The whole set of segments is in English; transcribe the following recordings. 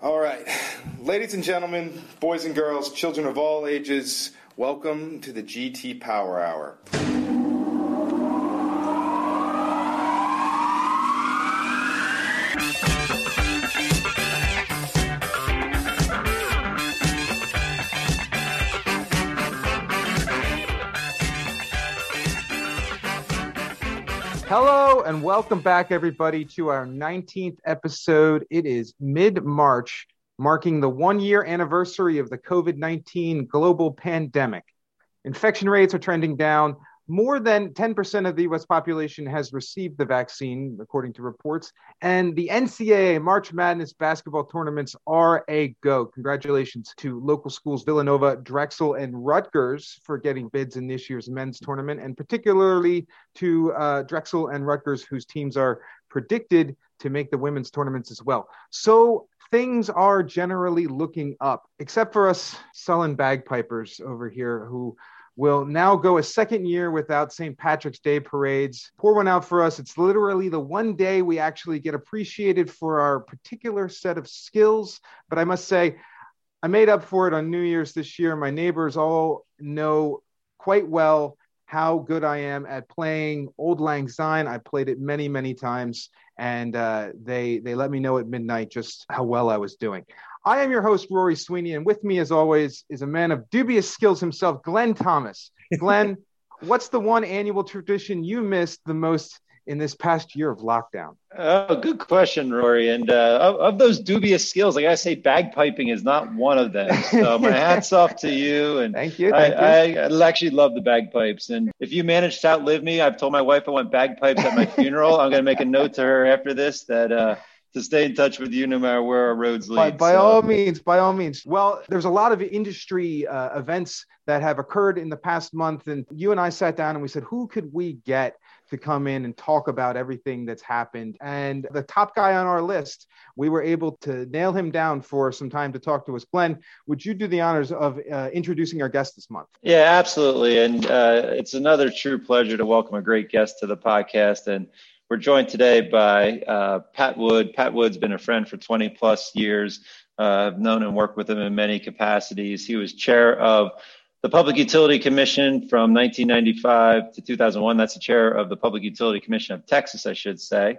All right. Ladies and gentlemen, boys and girls, children of all ages, welcome to the GT Power Hour. Hello and welcome back, everybody, to our 19th episode. It is mid March, marking the one year anniversary of the COVID 19 global pandemic. Infection rates are trending down. More than 10% of the US population has received the vaccine, according to reports. And the NCAA March Madness basketball tournaments are a go. Congratulations to local schools Villanova, Drexel, and Rutgers for getting bids in this year's men's tournament, and particularly to uh, Drexel and Rutgers, whose teams are predicted to make the women's tournaments as well. So things are generally looking up, except for us sullen bagpipers over here who will now go a second year without St. Patrick's Day parades. Pour one out for us. It's literally the one day we actually get appreciated for our particular set of skills. But I must say, I made up for it on New Year's this year. My neighbors all know quite well how good I am at playing Auld Lang Syne. I played it many, many times, and uh, they they let me know at midnight just how well I was doing. I am your host, Rory Sweeney, and with me, as always, is a man of dubious skills himself, Glenn Thomas. Glenn, what's the one annual tradition you missed the most in this past year of lockdown? Oh, good question, Rory. And uh, of, of, those dubious skills, like I gotta say, bagpiping is not one of them. So my hats off to you. And thank you. Thank I, you. I, I, actually love the bagpipes. And if you manage to outlive me, I've told my wife I want bagpipes at my funeral. I'm gonna make a note to her after this that. Uh, to stay in touch with you no matter where our roads lead. By, by so. all means, by all means. Well, there's a lot of industry uh, events that have occurred in the past month, and you and I sat down and we said, who could we get to come in and talk about everything that's happened? And the top guy on our list, we were able to nail him down for some time to talk to us. Glenn, would you do the honors of uh, introducing our guest this month? Yeah, absolutely. And uh, it's another true pleasure to welcome a great guest to the podcast. And we're joined today by uh, Pat Wood. Pat Wood's been a friend for 20 plus years. Uh, I've known and worked with him in many capacities. He was chair of the Public Utility Commission from 1995 to 2001. That's the chair of the Public Utility Commission of Texas, I should say.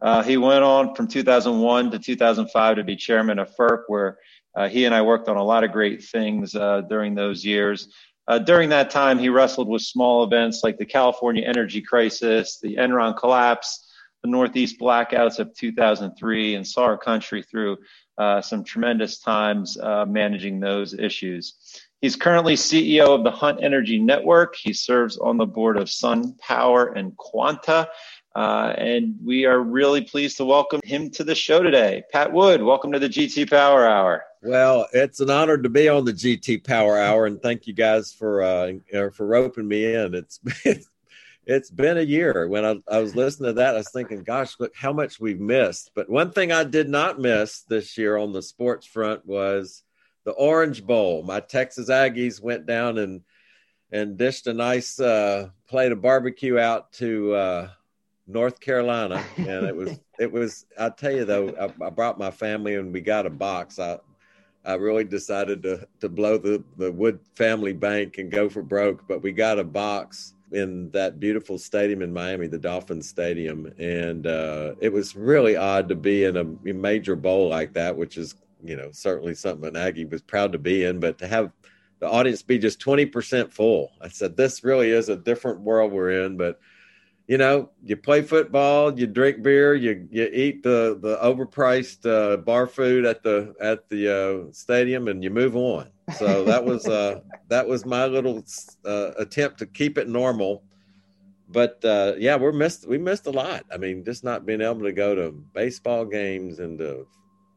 Uh, he went on from 2001 to 2005 to be chairman of FERC, where uh, he and I worked on a lot of great things uh, during those years. Uh, during that time, he wrestled with small events like the California energy crisis, the Enron collapse, the Northeast blackouts of 2003, and saw our country through uh, some tremendous times uh, managing those issues. He's currently CEO of the Hunt Energy Network. He serves on the board of SunPower and Quanta. Uh, and we are really pleased to welcome him to the show today. Pat Wood, welcome to the GT Power Hour. Well, it's an honor to be on the GT Power Hour, and thank you guys for uh, for roping me in. It's been, it's been a year. When I, I was listening to that, I was thinking, "Gosh, look how much we've missed." But one thing I did not miss this year on the sports front was the Orange Bowl. My Texas Aggies went down and and dished a nice uh, plate of barbecue out to uh, North Carolina, and it was it was. I tell you though, I, I brought my family and we got a box. I I really decided to to blow the the Wood family bank and go for broke, but we got a box in that beautiful stadium in Miami, the Dolphin Stadium, and uh, it was really odd to be in a major bowl like that, which is you know certainly something an Aggie was proud to be in, but to have the audience be just twenty percent full, I said this really is a different world we're in, but you know, you play football, you drink beer, you you eat the the overpriced uh, bar food at the at the uh, stadium, and you move on. So that was uh, that was my little uh, attempt to keep it normal. But uh, yeah, we're missed. We missed a lot. I mean, just not being able to go to baseball games and to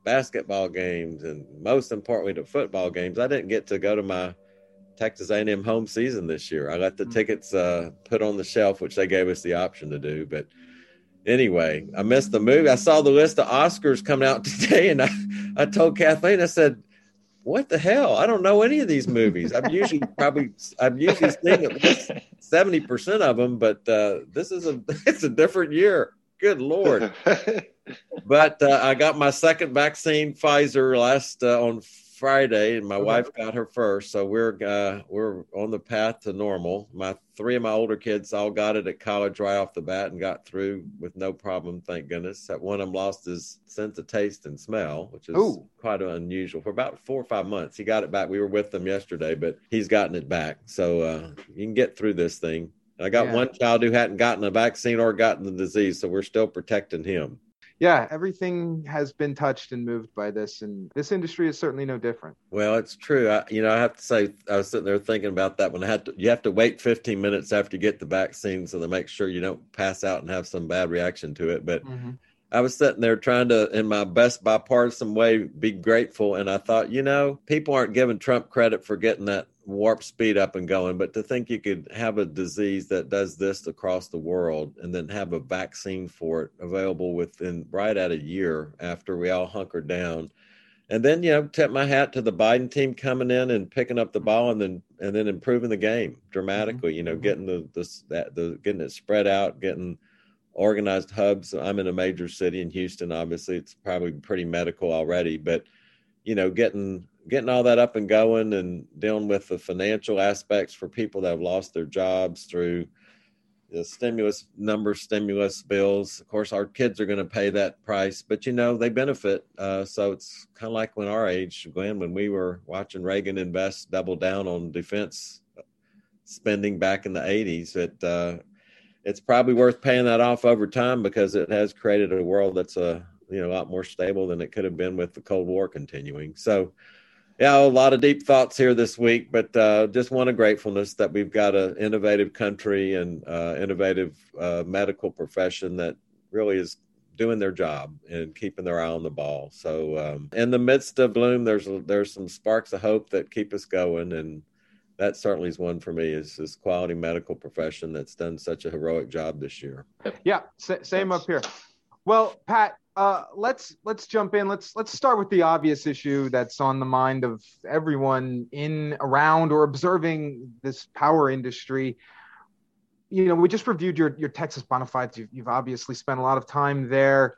basketball games, and most importantly, to football games. I didn't get to go to my Texas A&M home season this year. I got the mm-hmm. tickets uh, put on the shelf, which they gave us the option to do. But anyway, I missed the movie. I saw the list of Oscars coming out today, and I, I told Kathleen, I said, "What the hell? I don't know any of these movies. I'm usually probably I'm usually seen at least seventy percent of them, but uh, this is a it's a different year." Good Lord. but uh, I got my second vaccine, Pfizer, last uh, on Friday, and my okay. wife got her first. So we're uh, we're on the path to normal. My three of my older kids all got it at college right off the bat and got through with no problem, thank goodness. That one of them lost his sense of taste and smell, which is Ooh. quite unusual for about four or five months. He got it back. We were with them yesterday, but he's gotten it back. So uh, you can get through this thing. I got yeah. one child who hadn't gotten a vaccine or gotten the disease, so we're still protecting him. Yeah, everything has been touched and moved by this, and this industry is certainly no different. Well, it's true. I, you know, I have to say, I was sitting there thinking about that when I had to. You have to wait 15 minutes after you get the vaccine, so they make sure you don't pass out and have some bad reaction to it. But mm-hmm. I was sitting there trying to, in my best bipartisan way, be grateful, and I thought, you know, people aren't giving Trump credit for getting that warp speed up and going. But to think you could have a disease that does this across the world and then have a vaccine for it available within right at a year after we all hunkered down. And then, you know, tip my hat to the Biden team coming in and picking up the ball and then and then improving the game dramatically, you know, mm-hmm. getting the the, that, the getting it spread out, getting organized hubs. I'm in a major city in Houston, obviously it's probably pretty medical already, but you know, getting getting all that up and going and dealing with the financial aspects for people that have lost their jobs through the stimulus number stimulus bills. Of course our kids are going to pay that price but you know they benefit uh, so it's kind of like when our age glenn when we were watching reagan invest double down on defense spending back in the 80s it uh, it's probably worth paying that off over time because it has created a world that's a you know a lot more stable than it could have been with the cold war continuing. So yeah, a lot of deep thoughts here this week, but uh, just one of gratefulness that we've got an innovative country and uh, innovative uh, medical profession that really is doing their job and keeping their eye on the ball. So, um, in the midst of gloom, there's there's some sparks of hope that keep us going, and that certainly is one for me. Is this quality medical profession that's done such a heroic job this year? Yeah, same up here. Well, Pat, uh, let's let's jump in. Let's let's start with the obvious issue that's on the mind of everyone in, around, or observing this power industry. You know, we just reviewed your your Texas bona fides. You've, you've obviously spent a lot of time there.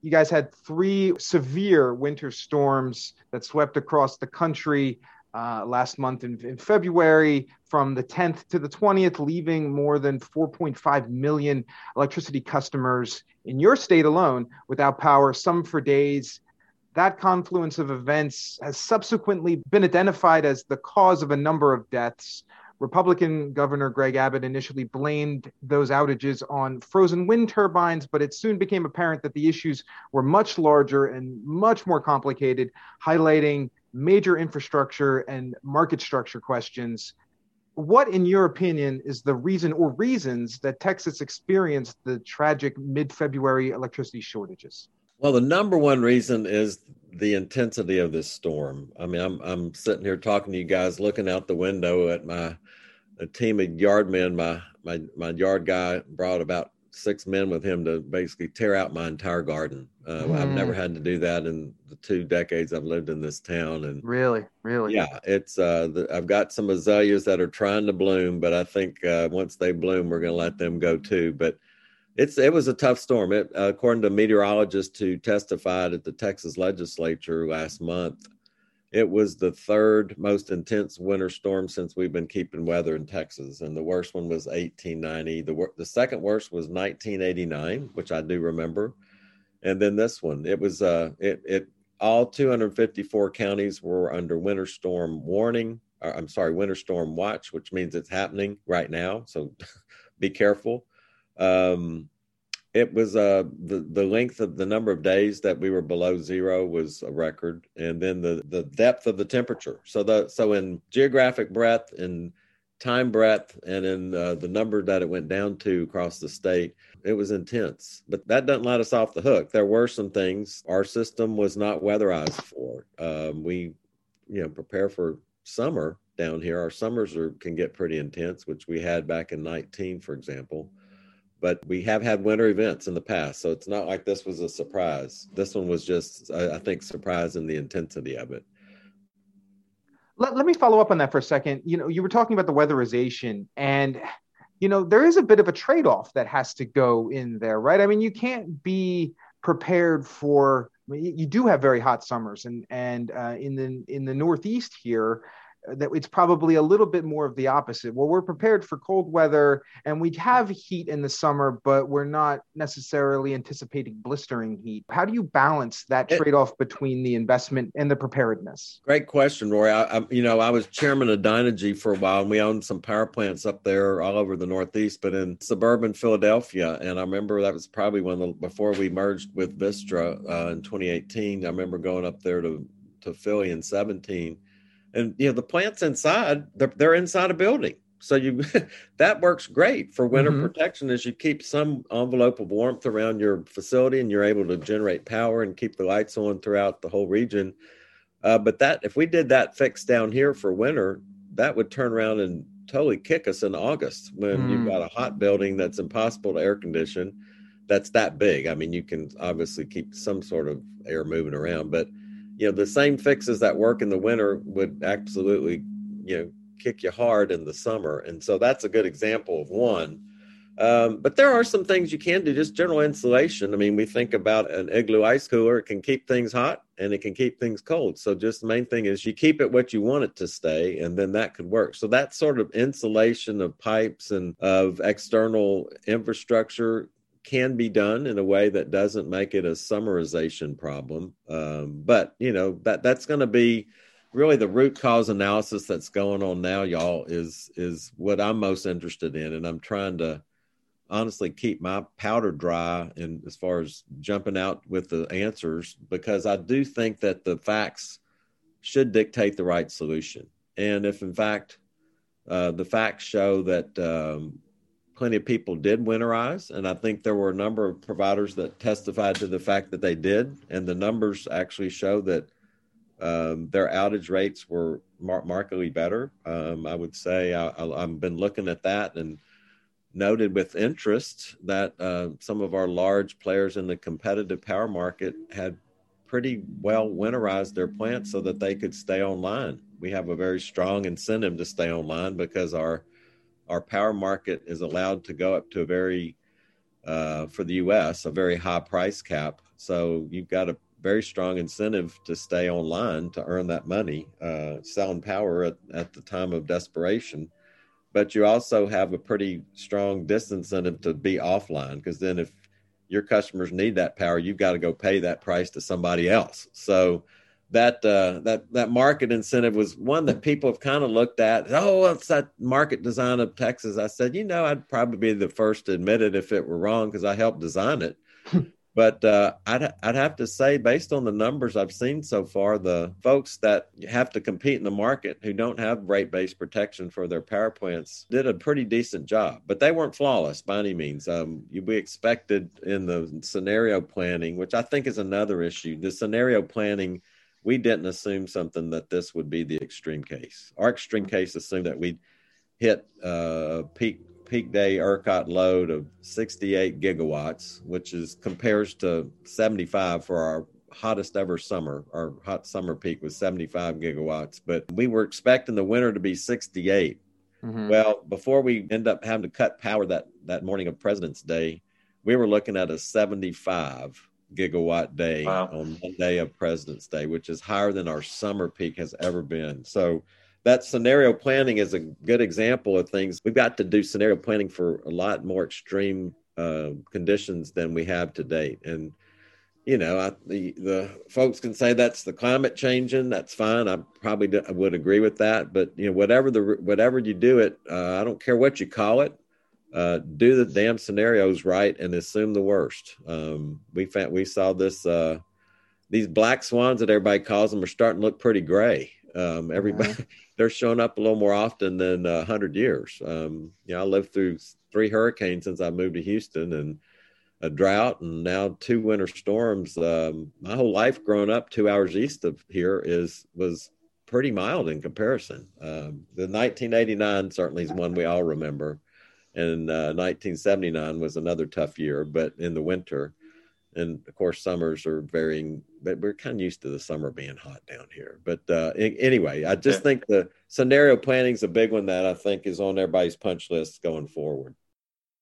You guys had three severe winter storms that swept across the country uh, last month in, in, February from the 10th to the 20th, leaving more than 4.5 million electricity customers in your state alone without power, some for days. That confluence of events has subsequently been identified as the cause of a number of deaths. Republican Governor Greg Abbott initially blamed those outages on frozen wind turbines, but it soon became apparent that the issues were much larger and much more complicated, highlighting major infrastructure and market structure questions. What, in your opinion, is the reason or reasons that Texas experienced the tragic mid February electricity shortages? Well, the number one reason is the intensity of this storm. I mean, I'm I'm sitting here talking to you guys, looking out the window at my a team of yard men. My my my yard guy brought about six men with him to basically tear out my entire garden. Uh, mm. I've never hmm. had to do that in the two decades I've lived in this town. And really, really, yeah, it's. Uh, the, I've got some azaleas that are trying to bloom, but I think uh, once they bloom, we're going to let them go too. But it's it was a tough storm. It, uh, according to meteorologists who testified at the Texas legislature last month, it was the third most intense winter storm since we've been keeping weather in Texas, and the worst one was 1890. The the second worst was 1989, which I do remember, and then this one. It was uh it it all 254 counties were under winter storm warning. Or, I'm sorry, winter storm watch, which means it's happening right now. So be careful. Um, it was uh the the length of the number of days that we were below zero was a record and then the the depth of the temperature. So the so in geographic breadth in time breadth and in uh, the number that it went down to across the state it was intense. But that doesn't let us off the hook. There were some things our system was not weatherized for. Um, we you know prepare for summer down here. Our summers are can get pretty intense which we had back in 19 for example but we have had winter events in the past, so it's not like this was a surprise. This one was just, I, think, surprising the intensity of it. Let, let me follow up on that for a second. You know, you were talking about the weatherization, and you know, there is a bit of a trade off that has to go in there, right? I mean, you can't be prepared for. You do have very hot summers, and and uh, in the in the Northeast here, that it's probably a little bit more of the opposite. Well, we're prepared for cold weather and we have heat in the summer but we're not necessarily anticipating blistering heat. How do you balance that trade-off between the investment and the preparedness? Great question roy. I, I, you know i was chairman of dynegy for a while and we owned some power plants up there all over the northeast but in suburban philadelphia. And i remember that was probably when the, before we merged with vistra uh, in 2018 i remember going up there to to philly in 17 and you know the plants inside they're, they're inside a building so you that works great for winter mm-hmm. protection as you keep some envelope of warmth around your facility and you're able to generate power and keep the lights on throughout the whole region uh, but that if we did that fix down here for winter that would turn around and totally kick us in august when mm. you've got a hot building that's impossible to air condition that's that big i mean you can obviously keep some sort of air moving around but you know the same fixes that work in the winter would absolutely you know kick you hard in the summer. And so that's a good example of one. Um, but there are some things you can do just general insulation. I mean we think about an igloo ice cooler. It can keep things hot and it can keep things cold. So just the main thing is you keep it what you want it to stay and then that could work. So that sort of insulation of pipes and of external infrastructure can be done in a way that doesn't make it a summerization problem. Um, but you know that that's going to be really the root cause analysis that's going on now, y'all. Is is what I'm most interested in, and I'm trying to honestly keep my powder dry and as far as jumping out with the answers because I do think that the facts should dictate the right solution. And if in fact uh, the facts show that um, plenty of people did winterize, and I think there were a number of providers that testified to the fact that they did, and the numbers actually show that um, their outage rates were mar- markedly better. Um, I would say I, have been looking at that and noted with interest that uh, some of our large players in the competitive power market had pretty well winterized their plants so that they could stay online. We have a very strong incentive to stay online because our our power market is allowed to go up to a very uh, for the U.S. a very high price cap. So you've got a very strong incentive to stay online to earn that money, uh, selling power at, at the time of desperation. But you also have a pretty strong disincentive to be offline because then if your customers need that power, you've got to go pay that price to somebody else. So that uh, that that market incentive was one that people have kind of looked at. Oh, it's that market design of Texas. I said, you know, I'd probably be the first to admit it if it were wrong because I helped design it. but uh, I'd I'd have to say, based on the numbers I've seen so far, the folks that have to compete in the market who don't have rate based protection for their power plants did a pretty decent job. But they weren't flawless by any means. Um, you be expected in the scenario planning, which I think is another issue. The scenario planning we didn't assume something that this would be the extreme case. Our extreme case assumed that we'd hit uh, peak peak day ERCOT load of 68 gigawatts, which is compares to 75 for our hottest ever summer. Our hot summer peak was 75 gigawatts, but we were expecting the winter to be 68. Mm-hmm. Well, before we end up having to cut power that that morning of President's Day, we were looking at a 75 gigawatt day wow. on Monday of President's Day, which is higher than our summer peak has ever been. So that scenario planning is a good example of things. We've got to do scenario planning for a lot more extreme uh, conditions than we have to date. And you know, I, the the folks can say that's the climate changing. That's fine. I probably would agree with that. But you know, whatever the whatever you do it, uh, I don't care what you call it uh, do the damn scenarios right and assume the worst. Um, we found we saw this uh, these black swans that everybody calls them are starting to look pretty gray. Um, everybody they're showing up a little more often than a hundred years. Um, you know, I lived through three hurricanes since I moved to Houston and a drought and now two winter storms. Um, my whole life growing up two hours east of here is was pretty mild in comparison. Um, the 1989 certainly is one we all remember and uh, 1979 was another tough year, but in the winter. and of course summers are varying but we're kind of used to the summer being hot down here. But uh, anyway i just think the scenario planning is a big one that i think is on everybody's punch list going forward.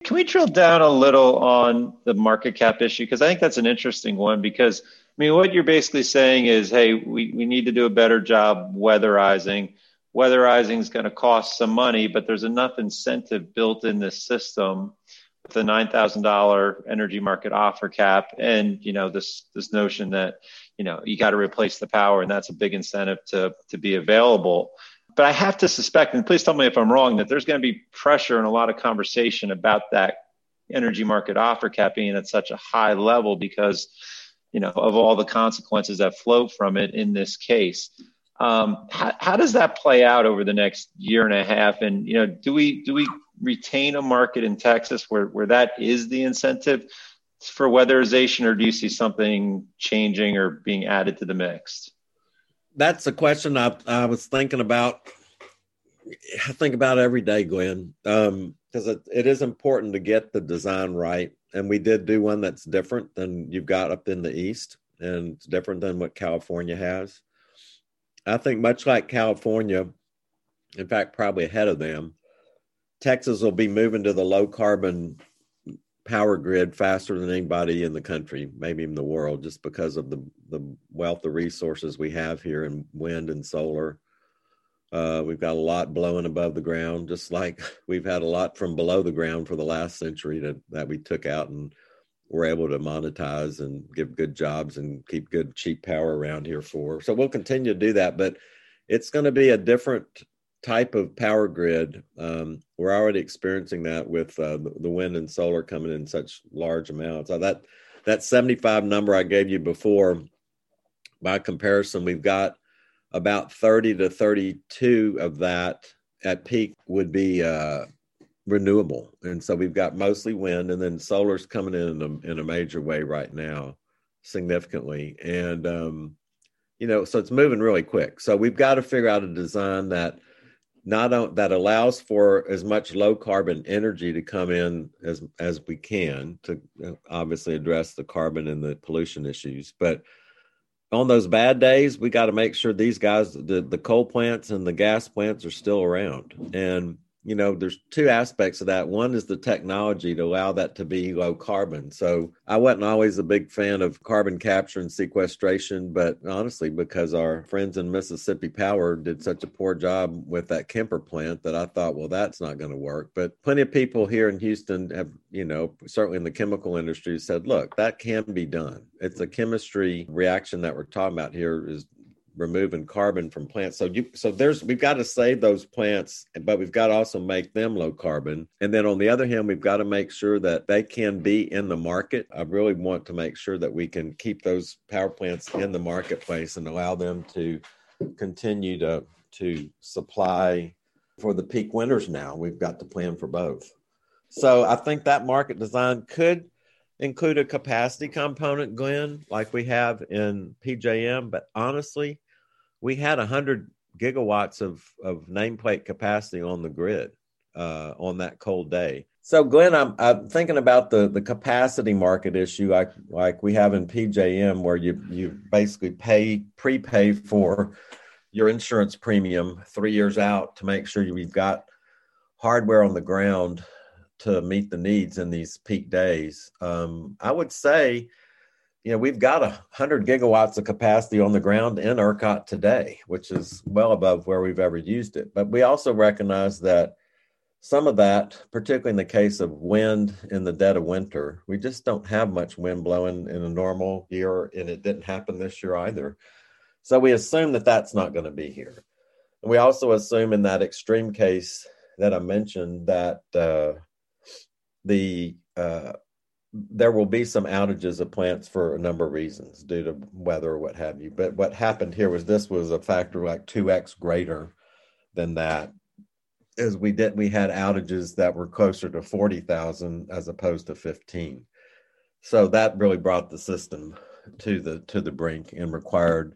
Can we drill down a little on the market cap issue? Because i think that's an interesting one because i mean what you're basically saying is hey we, we need to do a better job weatherizing weatherizing is going to cost some money but there's enough incentive built in this system with the nine thousand dollar energy market offer cap, and you know this this notion that you know you got to replace the power, and that's a big incentive to to be available. But I have to suspect, and please tell me if I'm wrong, that there's going to be pressure and a lot of conversation about that energy market offer cap being at such a high level because you know of all the consequences that flow from it in this case. Um, how, how, does that play out over the next year and a half? And you know, do we do we retain a market in Texas where, where that is the incentive for weatherization, or do you see something changing or being added to the mix? That's a question I, I was thinking about. I think about every day, Glenn, because um, it, it is important to get the design right. And we did do one that's different than you've got up in the East, and it's different than what California has. I think, much like California, in fact, probably ahead of them, Texas will be moving to the low carbon power grid faster than anybody in the country, maybe in the world, just because of the, the wealth of resources we have here in wind and solar. Uh, we've got a lot blowing above the ground, just like we've had a lot from below the ground for the last century that, that we took out and were able to monetize and give good jobs and keep good cheap power around here for. So we'll continue to do that, but it's going to be a different type of power grid, um, we're already experiencing that with uh, the wind and solar coming in such large amounts. Uh, that that 75 number I gave you before, by comparison, we've got about 30 to 32 of that at peak would be uh, renewable, and so we've got mostly wind, and then solar's coming in in a, in a major way right now, significantly, and um, you know, so it's moving really quick. So we've got to figure out a design that not on, that allows for as much low carbon energy to come in as as we can to uh, obviously address the carbon and the pollution issues. But on those bad days we got to make sure these guys the, the coal plants and the gas plants are still around. And you know, there's two aspects of that. One is the technology to allow that to be low carbon. So I wasn't always a big fan of carbon capture and sequestration, but honestly, because our friends in Mississippi Power did such a poor job with that Kemper plant that I thought, well, that's not going to work. But plenty of people here in Houston have, you know, certainly in the chemical industry said, look, that can be done. It's a chemistry reaction that we're talking about here is removing carbon from plants. So you so there's we've got to save those plants, but we've got to also make them low carbon. And then on the other hand, we've got to make sure that they can be in the market. I really want to make sure that we can keep those power plants in the marketplace and allow them to continue to to supply for the peak winters now. We've got to plan for both. So I think that market design could include a capacity component, Glenn, like we have in PJM. But honestly, we had 100 gigawatts of, of nameplate capacity on the grid uh, on that cold day. So, Glenn, I'm, I'm thinking about the, the capacity market issue like, like we have in PJM, where you, you basically pay prepay for your insurance premium three years out to make sure you've got hardware on the ground to meet the needs in these peak days. Um, I would say, you know, we've got a hundred gigawatts of capacity on the ground in ERCOT today, which is well above where we've ever used it. But we also recognize that some of that, particularly in the case of wind in the dead of winter, we just don't have much wind blowing in a normal year, and it didn't happen this year either. So we assume that that's not going to be here. And we also assume in that extreme case that I mentioned that uh, the uh, there will be some outages of plants for a number of reasons due to weather or what have you. But what happened here was this was a factor like 2x greater than that. As we did, we had outages that were closer to 40,000 as opposed to 15. So that really brought the system to the to the brink and required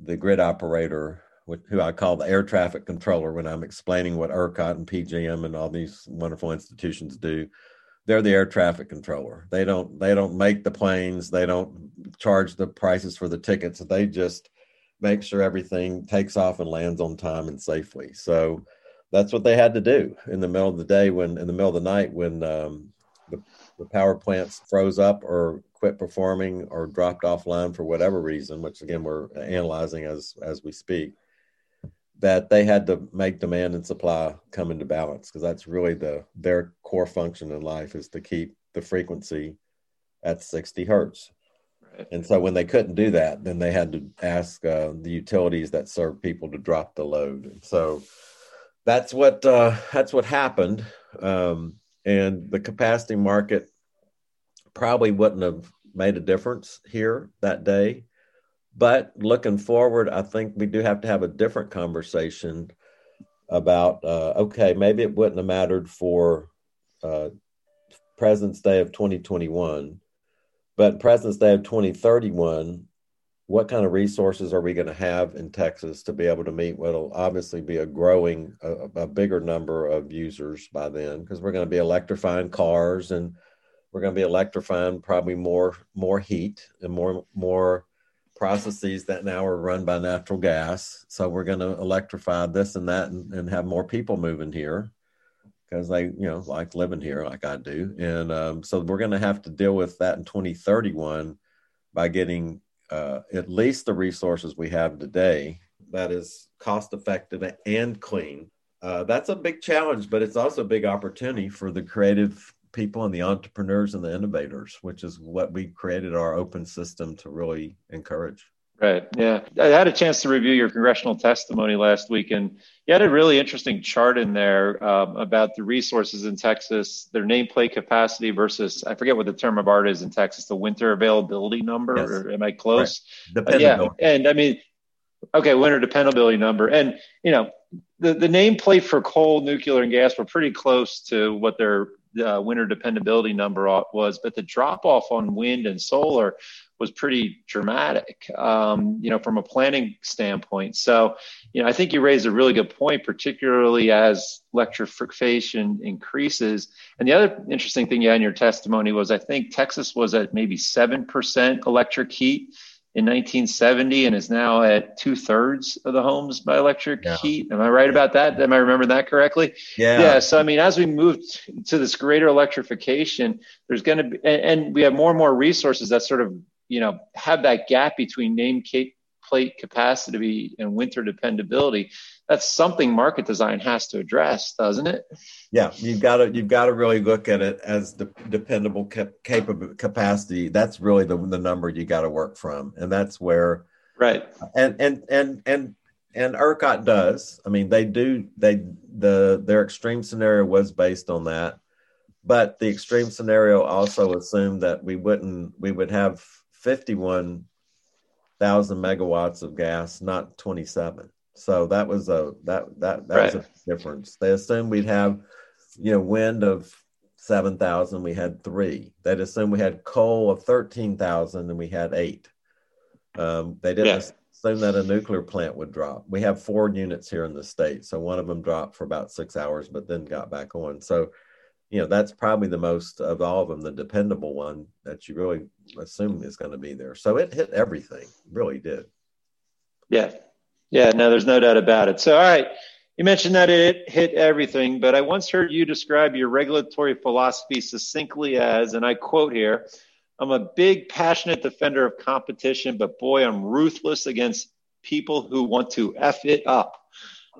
the grid operator, who I call the air traffic controller when I'm explaining what ERCOT and PJM and all these wonderful institutions do, they're the air traffic controller. They don't they don't make the planes. They don't charge the prices for the tickets. They just make sure everything takes off and lands on time and safely. So that's what they had to do in the middle of the day when in the middle of the night when um, the, the power plants froze up or quit performing or dropped offline for whatever reason, which again we're analyzing as as we speak that they had to make demand and supply come into balance because that's really the their core function in life is to keep the frequency at 60 hertz. Right. and so when they couldn't do that then they had to ask uh, the utilities that serve people to drop the load. And so that's what uh, that's what happened. Um, and the capacity market probably wouldn't have made a difference here that day but looking forward, I think we do have to have a different conversation about uh, okay, maybe it wouldn't have mattered for uh, President's Day of 2021, but President's Day of 2031, what kind of resources are we going to have in Texas to be able to meet what'll obviously be a growing, a, a bigger number of users by then? Because we're going to be electrifying cars and we're going to be electrifying probably more more heat and more more processes that now are run by natural gas. So we're going to electrify this and that and, and have more people moving here because they, you know, like living here like I do. And um, so we're going to have to deal with that in 2031 by getting uh, at least the resources we have today that is cost effective and clean. Uh, that's a big challenge, but it's also a big opportunity for the creative people and the entrepreneurs and the innovators, which is what we created our open system to really encourage. Right. Yeah. I had a chance to review your congressional testimony last week, and you had a really interesting chart in there um, about the resources in Texas, their nameplate capacity versus, I forget what the term of art is in Texas, the winter availability number. Yes. Or am I close? Right. Uh, yeah. And I mean, okay, winter dependability number. And, you know, the, the nameplate for coal, nuclear, and gas were pretty close to what their uh, winter dependability number was, but the drop off on wind and solar was pretty dramatic, um, you know, from a planning standpoint. So, you know, I think you raised a really good point, particularly as electrification increases. And the other interesting thing you had in your testimony was I think Texas was at maybe 7% electric heat in 1970 and is now at two thirds of the homes by electric yeah. heat. Am I right about that? Am I remembering that correctly? Yeah. Yeah. So, I mean, as we move to this greater electrification, there's going to be, and, and, we have more and more resources that sort of, you know, have that gap between nameplate capacity and winter dependability that's something market design has to address, doesn't it? Yeah, you've got to you've got to really look at it as the dependable cap- capable capacity. That's really the the number you got to work from, and that's where right. And and and and and ERCOT does. I mean, they do. They the their extreme scenario was based on that, but the extreme scenario also assumed that we wouldn't we would have fifty one thousand megawatts of gas, not twenty seven. So that was a that that that right. was a difference. They assumed we'd have, you know, wind of seven thousand. We had three. They'd assumed we had coal of thirteen thousand, and we had eight. Um, they didn't yeah. assume that a nuclear plant would drop. We have four units here in the state, so one of them dropped for about six hours, but then got back on. So, you know, that's probably the most of all of them, the dependable one that you really assume is going to be there. So it hit everything, really did. Yeah, yeah, no, there's no doubt about it. So, all right, you mentioned that it hit everything, but I once heard you describe your regulatory philosophy succinctly as, and I quote here, I'm a big, passionate defender of competition, but boy, I'm ruthless against people who want to F it up.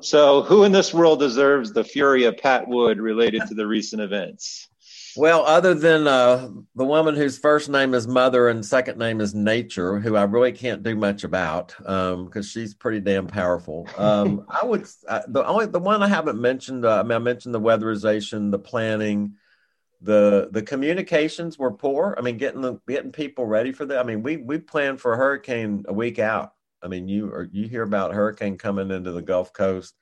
So, who in this world deserves the fury of Pat Wood related to the recent events? Well, other than uh, the woman whose first name is Mother and second name is Nature, who I really can't do much about because um, she's pretty damn powerful. Um, I would uh, the only the one I haven't mentioned. Uh, I mean, I mentioned the weatherization, the planning, the the communications were poor. I mean, getting the getting people ready for that. I mean, we we planned for a hurricane a week out. I mean, you or you hear about hurricane coming into the Gulf Coast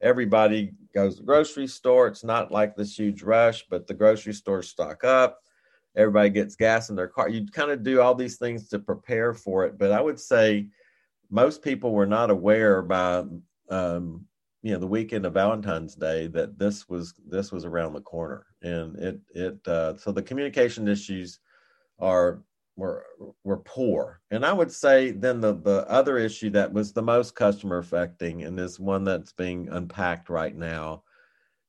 everybody goes to the grocery store. It's not like this huge rush, but the grocery stores stock up. Everybody gets gas in their car. You kind of do all these things to prepare for it. But I would say most people were not aware by, um, you know the weekend of Valentine's Day that this was this was around the corner, and it it uh, so the communication issues are were were poor, and I would say then the the other issue that was the most customer affecting, and is one that's being unpacked right now,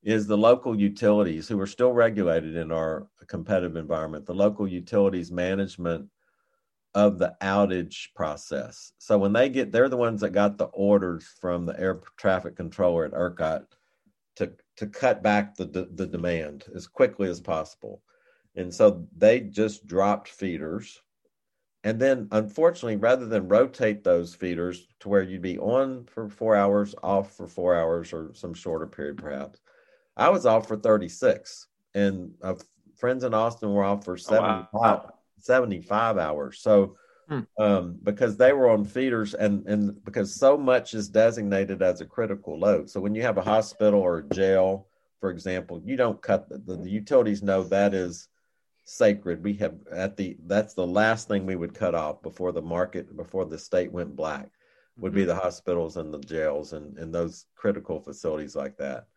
is the local utilities who are still regulated in our competitive environment. The local utilities management of the outage process. So when they get, they're the ones that got the orders from the air traffic controller at ERCOT to to cut back the the, the demand as quickly as possible, and so they just dropped feeders. And then, unfortunately, rather than rotate those feeders to where you'd be on for four hours, off for four hours, or some shorter period, perhaps, I was off for 36, and uh, friends in Austin were off for 75. Oh, wow. 75 hours. So, hmm. um, because they were on feeders and, and because so much is designated as a critical load. So, when you have a hospital or a jail, for example, you don't cut the, the, the utilities know that is sacred. We have at the that's the last thing we would cut off before the market, before the state went black, would be hmm. the hospitals and the jails and, and those critical facilities like that.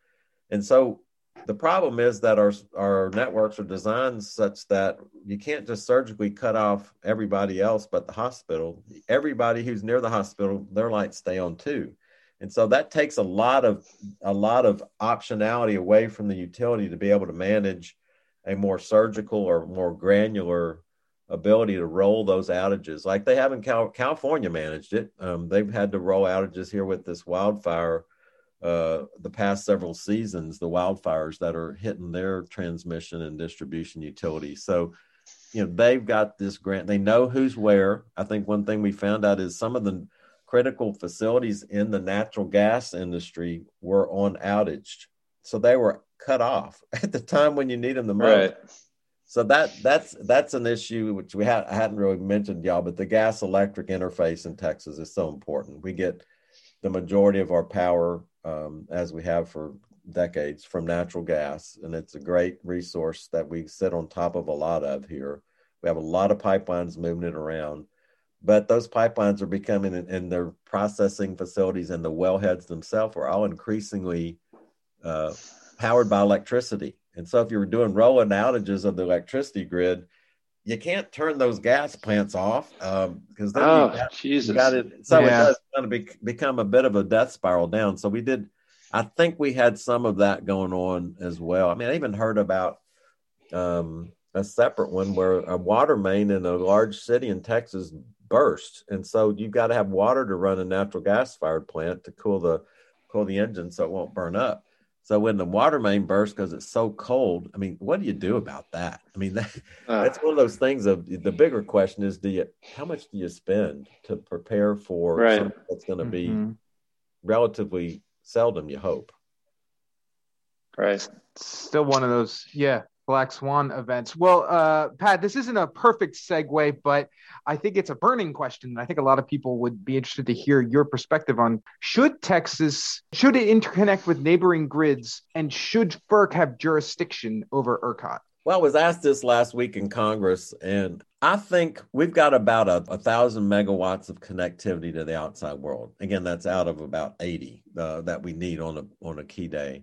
And so the problem is that our our networks are designed such that you can't just surgically cut off everybody else but the hospital everybody who's near the hospital their lights stay on too and so that takes a lot of a lot of optionality away from the utility to be able to manage a more surgical or more granular ability to roll those outages like they have in Cal- california managed it um, they've had to roll outages here with this wildfire uh, the past several seasons, the wildfires that are hitting their transmission and distribution utilities. So, you know, they've got this grant. They know who's where. I think one thing we found out is some of the critical facilities in the natural gas industry were on outage, so they were cut off at the time when you need them the most. Right. So that that's that's an issue which we had I hadn't really mentioned y'all, but the gas electric interface in Texas is so important. We get the majority of our power um, as we have for decades from natural gas. And it's a great resource that we sit on top of a lot of here. We have a lot of pipelines moving it around, but those pipelines are becoming, and their processing facilities and the wellheads themselves are all increasingly uh, powered by electricity. And so if you're doing rolling outages of the electricity grid, you can't turn those gas plants off because um, then oh, you got, Jesus. You got it. So yeah. it does kind of be, become a bit of a death spiral down. So we did. I think we had some of that going on as well. I mean, I even heard about um, a separate one where a water main in a large city in Texas burst, and so you've got to have water to run a natural gas fired plant to cool the cool the engine so it won't burn up. So when the water main bursts because it's so cold, I mean, what do you do about that? I mean, that, uh, that's one of those things. Of the bigger question is, do you how much do you spend to prepare for right. something that's going to mm-hmm. be relatively seldom? You hope. Right. Still one of those, yeah, Black Swan events. Well, uh, Pat, this isn't a perfect segue, but I think it's a burning question. I think a lot of people would be interested to hear your perspective on should Texas should it interconnect with neighboring grids, and should FERC have jurisdiction over ERCOT? Well, I was asked this last week in Congress, and I think we've got about a, a thousand megawatts of connectivity to the outside world. Again, that's out of about eighty uh, that we need on a on a key day.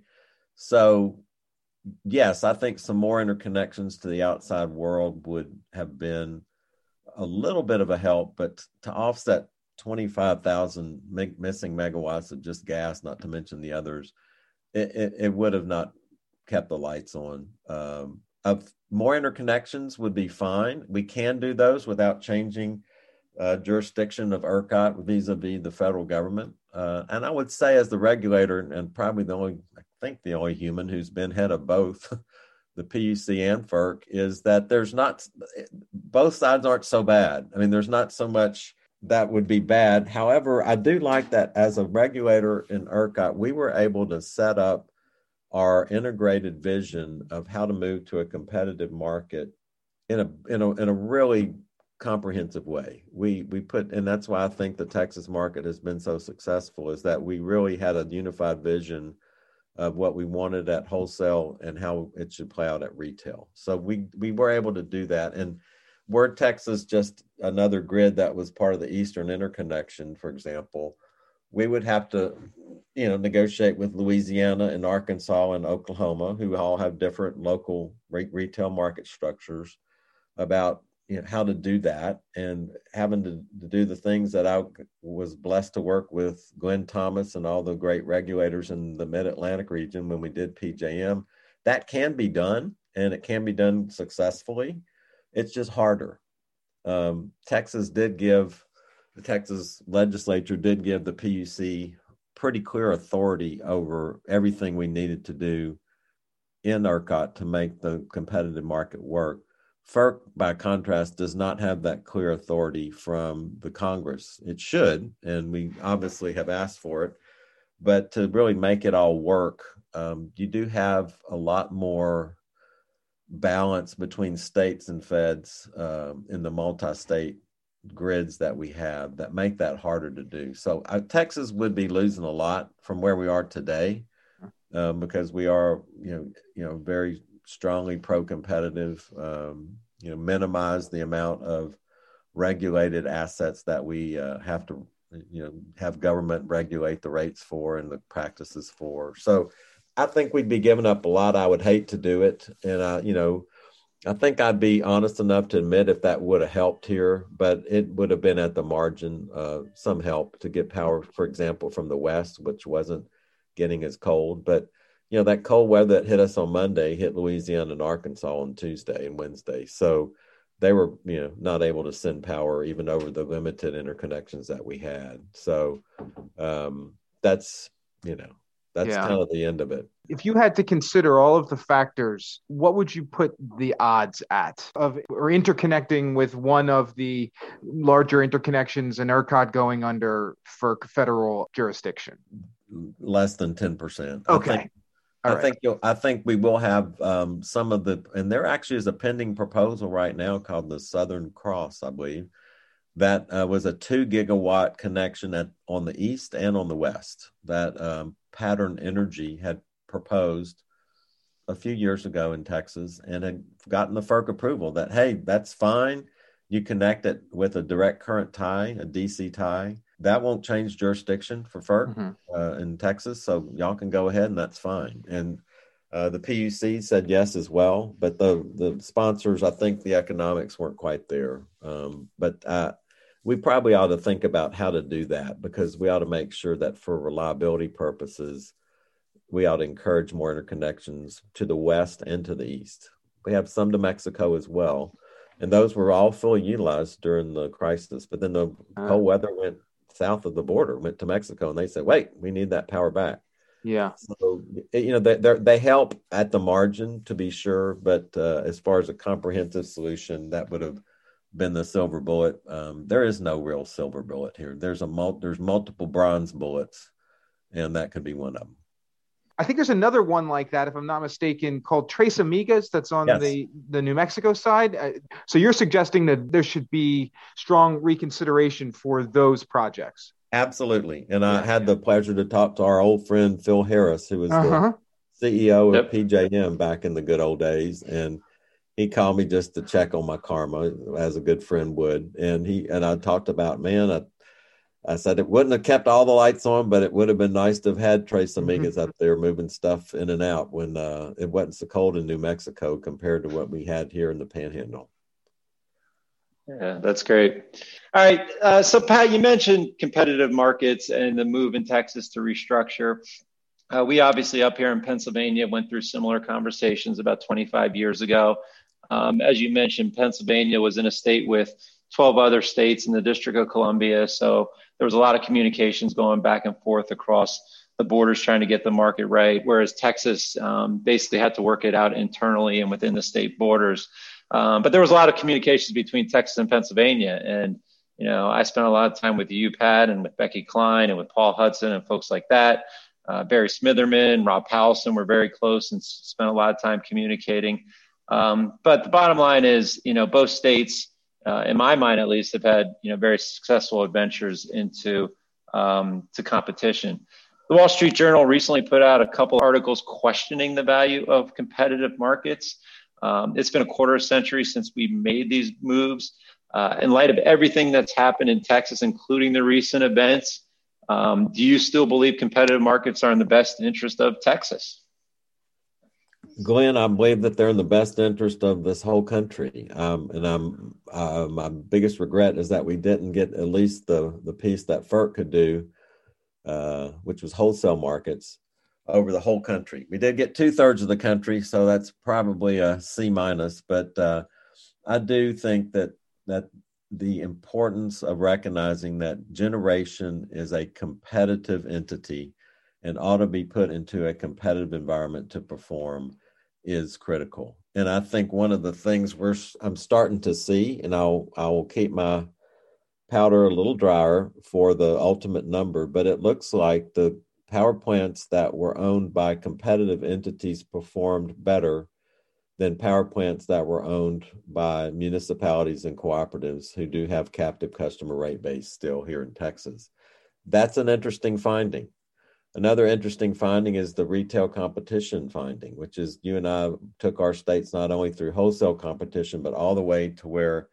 So yes, I think some more interconnections to the outside world would have been a little bit of a help, but to offset 25,000 missing megawatts of just gas, not to mention the others, it, it, it would have not kept the lights on. Um, of more interconnections would be fine. We can do those without changing uh, jurisdiction of ERCOT vis-a-vis the federal government. Uh, and I would say, as the regulator, and probably the only think the only human who's been head of both the PUC and FERC is that there's not both sides aren't so bad. I mean, there's not so much that would be bad. However, I do like that as a regulator in ERCOT, we were able to set up our integrated vision of how to move to a competitive market in a in a in a really comprehensive way. We we put and that's why I think the Texas market has been so successful is that we really had a unified vision of what we wanted at wholesale and how it should play out at retail. So we we were able to do that. And were Texas just another grid that was part of the Eastern interconnection, for example, we would have to you know, negotiate with Louisiana and Arkansas and Oklahoma, who all have different local re- retail market structures, about you know how to do that, and having to, to do the things that I was blessed to work with Glenn Thomas and all the great regulators in the Mid Atlantic region when we did PJM. That can be done, and it can be done successfully. It's just harder. Um, Texas did give the Texas legislature did give the PUC pretty clear authority over everything we needed to do in ERCOT to make the competitive market work. FERC, by contrast, does not have that clear authority from the Congress. It should, and we obviously have asked for it. But to really make it all work, um, you do have a lot more balance between states and feds um, in the multi state grids that we have that make that harder to do. So uh, Texas would be losing a lot from where we are today um, because we are, you know, you know, very strongly pro-competitive. Um, you know, minimize the amount of regulated assets that we uh, have to, you know, have government regulate the rates for and the practices for. So I think we'd be giving up a lot. I would hate to do it, and uh, you know I think I'd be honest enough to admit if that would have helped here, but it would have been at the margin, uh, some help to get power, for example, from the west, which wasn't getting as cold. But you know that cold weather that hit us on Monday hit Louisiana and Arkansas on Tuesday and Wednesday, so they were you know not able to send power even over the limited interconnections that we had. So um, that's you know that's yeah. kind of the end of it if you had to consider all of the factors, what would you put the odds at of or interconnecting with one of the larger interconnections and ERCOT going under for federal jurisdiction? Less than ten percent. Okay. I think, I right. think you'll, I think we will have um, some of the, and there actually is a pending proposal right now called the Southern Cross, I believe, that uh, was a two gigawatt connection at on the east and on the west. That um, Pattern Energy had proposed a few years ago in Texas and had gotten the FERC approval that, hey, that's fine. You connect it with a direct current tie, a DC tie. That won't change jurisdiction for FERC mm-hmm. uh, in Texas. So y'all can go ahead and that's fine. And uh, the PUC said yes as well. But the, the sponsors, I think the economics weren't quite there. Um, but uh, we probably ought to think about how to do that because we ought to make sure that for reliability purposes, we ought to encourage more interconnections to the west and to the east. We have some to Mexico as well, and those were all fully utilized during the crisis. But then the uh, cold weather went south of the border, went to Mexico, and they said, "Wait, we need that power back." Yeah. So you know they they help at the margin to be sure, but uh, as far as a comprehensive solution, that would have been the silver bullet. Um, there is no real silver bullet here. There's a mul- there's multiple bronze bullets, and that could be one of them. I think there's another one like that, if I'm not mistaken, called Tres Amigas that's on yes. the, the New Mexico side. Uh, so you're suggesting that there should be strong reconsideration for those projects. Absolutely. And I had the pleasure to talk to our old friend Phil Harris, who was uh-huh. the CEO yep. of PJM back in the good old days. And he called me just to check on my karma as a good friend would. And he and I talked about, man, I I said it wouldn't have kept all the lights on, but it would have been nice to have had Tres. Amigas mm-hmm. up there moving stuff in and out when uh, it wasn't so cold in New Mexico compared to what we had here in the Panhandle. Yeah, that's great. All right. Uh, so, Pat, you mentioned competitive markets and the move in Texas to restructure. Uh, we obviously up here in Pennsylvania went through similar conversations about 25 years ago. Um, as you mentioned, Pennsylvania was in a state with 12 other states in the District of Columbia. So there was a lot of communications going back and forth across the borders trying to get the market right, whereas Texas um, basically had to work it out internally and within the state borders. Um, but there was a lot of communications between Texas and Pennsylvania. And, you know, I spent a lot of time with you, Pat, and with Becky Klein and with Paul Hudson and folks like that. Uh, Barry Smitherman, Rob Powelson were very close and spent a lot of time communicating. Um, but the bottom line is, you know, both states uh, in my mind at least, have had you know very successful adventures into um, to competition. The Wall Street Journal recently put out a couple articles questioning the value of competitive markets. Um, it's been a quarter of a century since we made these moves. Uh, in light of everything that's happened in Texas, including the recent events, Um, do you still believe competitive markets are in the best interest of Texas? Glenn, I believe that they're in the best interest of this whole country. Um, and I'm uh, my biggest regret is that we didn't get at least the the piece that FERC could do, uh, which was wholesale markets over the whole country. We did get two thirds of the country, so that's probably a C minus. But uh, I do think that that the importance of recognizing that generation is a competitive entity and ought to be put into a competitive environment to perform is critical. And I think one of the things we're I'm starting to see, and I'll I will keep my powder a little drier for the ultimate number, but it looks like the power plants that were owned by competitive entities performed better than power plants that were owned by municipalities and cooperatives who do have captive customer rate base still here in Texas. That's an interesting finding. Another interesting finding is the retail competition finding, which is you and I took our states not only through wholesale competition, but all the way to where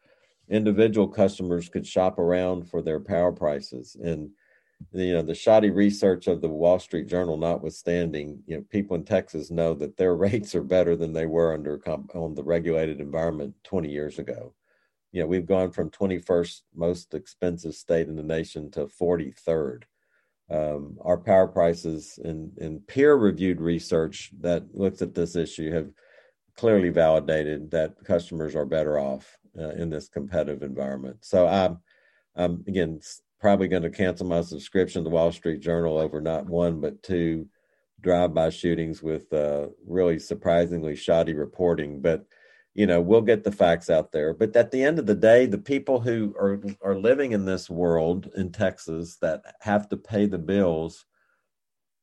individual customers could shop around for their power prices. And you know the shoddy research of the Wall Street Journal notwithstanding, you know people in Texas know that their rates are better than they were under on the regulated environment 20 years ago. You know we've gone from 21st most expensive state in the nation to 43rd. Um, our power prices in peer reviewed research that looks at this issue have clearly validated that customers are better off uh, in this competitive environment. So I'm, I'm again probably going to cancel my subscription to the Wall Street Journal over not one but two drive-by shootings with uh, really surprisingly shoddy reporting. But you know, we'll get the facts out there. But at the end of the day, the people who are are living in this world in Texas that have to pay the bills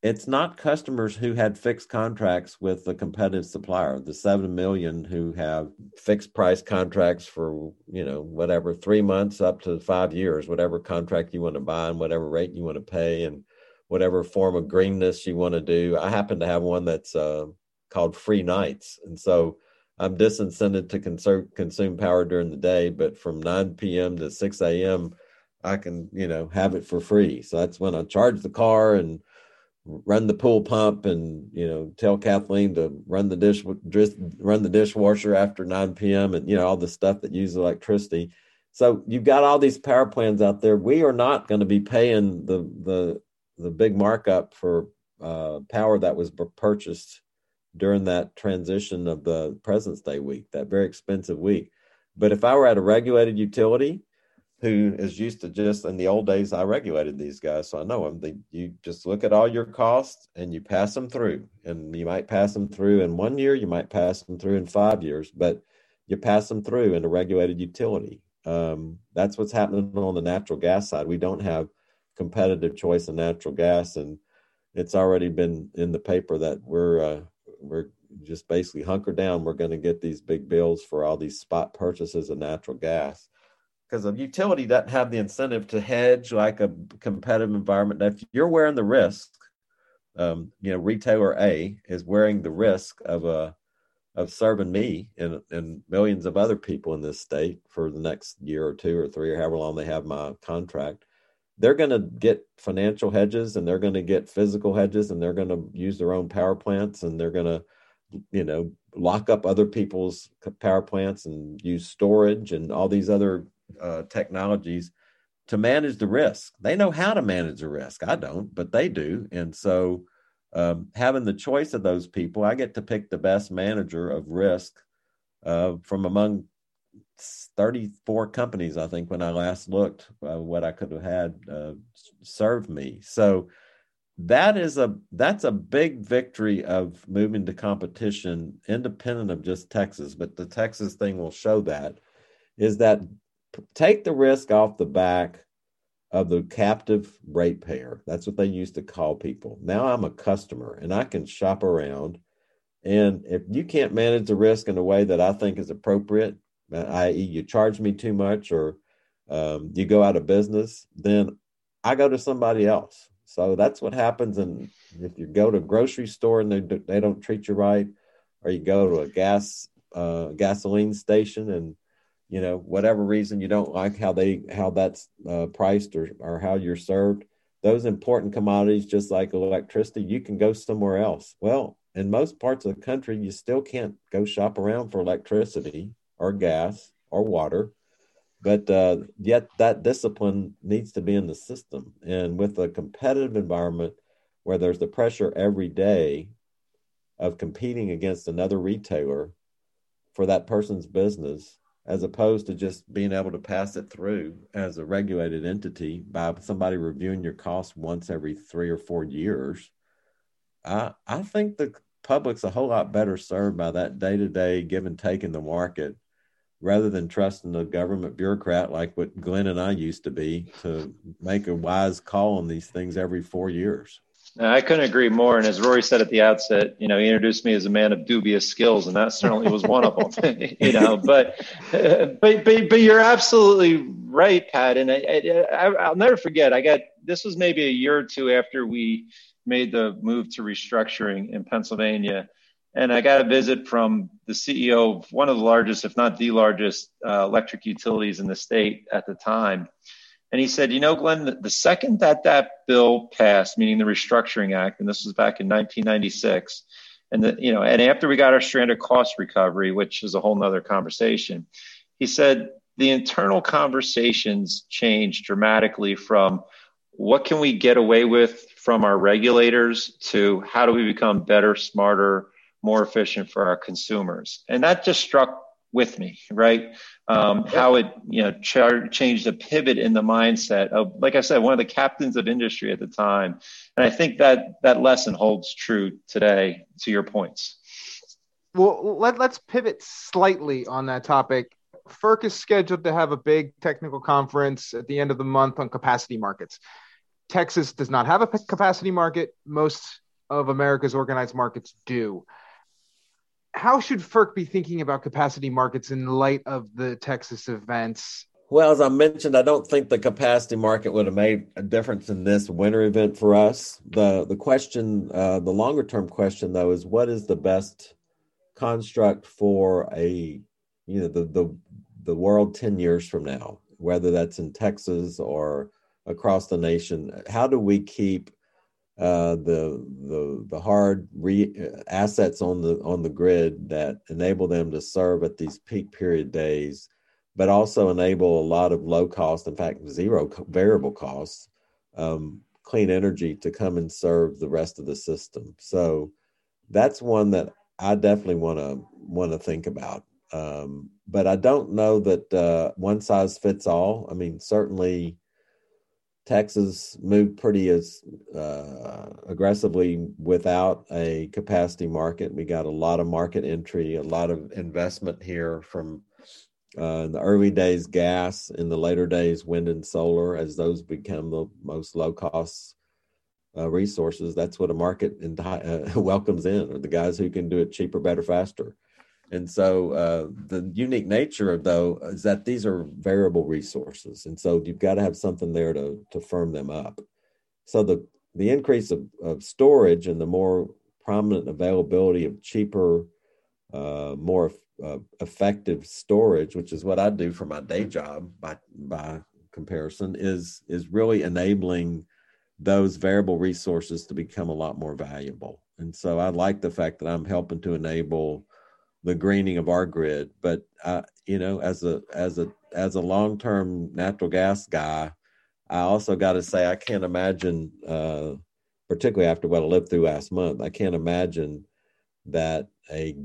it's not customers who had fixed contracts with the competitive supplier. The 7 million who have fixed price contracts for you know whatever 3 months up to 5 years whatever contract you want to buy and whatever rate you want to pay and whatever form of greenness you want to do. I happen to have one that's uh, called free nights. And so i'm disincented to consume, consume power during the day but from 9 p.m to 6 a.m i can you know have it for free so that's when i charge the car and run the pool pump and you know tell Kathleen to run the dish run the dishwasher after 9 p.m. and you know all the stuff that uses electricity. So you've got all these power plans out there. We are not going to be paying the the the big markup for uh, power that was purchased during that transition of the President's Day week, that very expensive week. But if I were at a regulated utility, who is used to just in the old days i regulated these guys so i know them they, you just look at all your costs and you pass them through. And you might pass them through in one year you might pass them through in five years but you pass them through in a regulated utility. Um, that's what's happening on the natural gas side. We don't have competitive choice in natural gas and it's already been in the paper that we're uh, we're just basically hunkered down we're going to get these big bills for all these spot purchases of natural gas because a utility doesn't have the incentive to hedge like a competitive environment. Now, If you're wearing the risk, um, you know, retailer A is wearing the risk of a uh, of serving me and, and millions of other people in this state for the next year or two or three or however long they have my contract. They're going to get financial hedges and they're going to get physical hedges and they're going to use their own power plants and they're going to, you know, lock up other people's power plants and use storage and all these other uh, technologies to manage the risk. They know how to manage the risk. I don't, but they do. And so, um, having the choice of those people, I get to pick the best manager of risk uh, from among 34 companies, I think, when I last looked, uh, what I could have had uh, served me. So, that is a that's a big victory of moving to competition independent of just Texas but the Texas thing will show that is that take the risk off the back of the captive ratepayer. That's what they used to call people. Now I'm a customer and I can shop around. And if you can't manage the risk in a way that I think is appropriate, i.e., you charge me too much or um, you go out of business, then I go to somebody else. So that's what happens. And if you go to a grocery store and they, they don't treat you right, or you go to a gas uh, gasoline station and you know whatever reason you don't like how they how that's uh, priced or or how you're served those important commodities, just like electricity, you can go somewhere else. Well, in most parts of the country, you still can't go shop around for electricity or gas or water. But uh, yet, that discipline needs to be in the system. And with a competitive environment where there's the pressure every day of competing against another retailer for that person's business, as opposed to just being able to pass it through as a regulated entity by somebody reviewing your costs once every three or four years. I I think the public's a whole lot better served by that day to day give and take in the market rather than trusting a government bureaucrat like what Glenn and I used to be to make a wise call on these things every four years. Uh, I couldn't agree more. And as Rory said at the outset, you know, he introduced me as a man of dubious skills, and that certainly was one of them. you know, but, but but but you're absolutely right, Pat. And I, I, will never forget. I got this was maybe a year or two after we made the move to restructuring in Pennsylvania, and I got a visit from the CEO of one of the largest, if not the largest, uh, electric utilities in the state at the time. And he said, you know, Glenn, the second that that bill passed, meaning the Restructuring Act, and this was back in 1996, and the, you know, and after we got our stranded cost recovery, which is a whole nother conversation, he said the internal conversations changed dramatically from what can we get away with from our regulators to how do we become better, smarter, more efficient for our consumers. And that just struck with me, right? Um, how it you know char- changed the pivot in the mindset of, like I said, one of the captains of industry at the time, and I think that that lesson holds true today. To your points. Well, let, let's pivot slightly on that topic. FERC is scheduled to have a big technical conference at the end of the month on capacity markets. Texas does not have a capacity market. Most of America's organized markets do how should FERC be thinking about capacity markets in light of the Texas events? Well, as I mentioned, I don't think the capacity market would have made a difference in this winter event for us. the The question, uh, the longer term question, though, is what is the best construct for a, you know, the the the world ten years from now, whether that's in Texas or across the nation. How do we keep uh, the the the hard re- assets on the on the grid that enable them to serve at these peak period days, but also enable a lot of low cost, in fact, zero variable costs, um, clean energy to come and serve the rest of the system. So that's one that I definitely want to want to think about. Um, but I don't know that uh, one size fits all. I mean, certainly Texas moved pretty as uh, aggressively without a capacity market. We got a lot of market entry, a lot of investment here from uh, in the early days gas, in the later days wind and solar, as those become the most low cost uh, resources. That's what a market in, uh, welcomes in, or the guys who can do it cheaper, better, faster. And so uh, the unique nature of though is that these are variable resources, and so you've got to have something there to to firm them up. So the the increase of, of storage and the more prominent availability of cheaper, uh, more uh, effective storage, which is what I do for my day job by by comparison, is is really enabling those variable resources to become a lot more valuable. And so I like the fact that I'm helping to enable the greening of our grid. But uh, you know, as a as a as a long term natural gas guy, I also got to say I can't imagine, uh, particularly after what I lived through last month, I can't imagine that a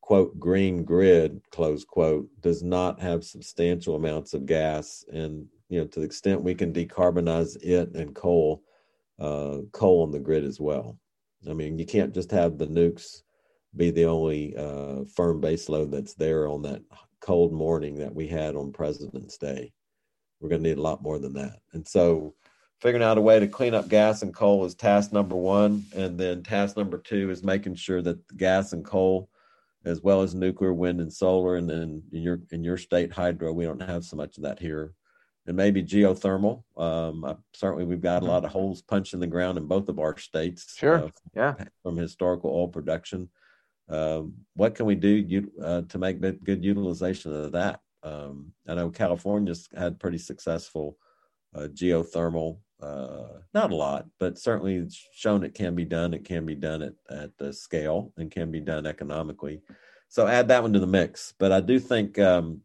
quote green grid close quote does not have substantial amounts of gas and you know to the extent we can decarbonize it and coal uh, coal on the grid as well i mean you can't just have the nukes be the only uh, firm base load that's there on that cold morning that we had on President's Day. We're going to need a lot more than that. And so, figuring out a way to clean up gas and coal is task number one. And then, task number two is making sure that gas and coal, as well as nuclear, wind, and solar, and then in your in your state hydro, we don't have so much of that here. And maybe geothermal. Um, certainly, we've got a lot of holes punched in the ground in both of our states. Sure. Uh, yeah. From historical oil production um, what can we do uh, to make good utilization of that? Um, I know California's had pretty successful uh, geothermal uh, not a lot, but certainly shown it can be done. It can be done at, at the scale and can be done economically. So add that one to the mix. But I do think um,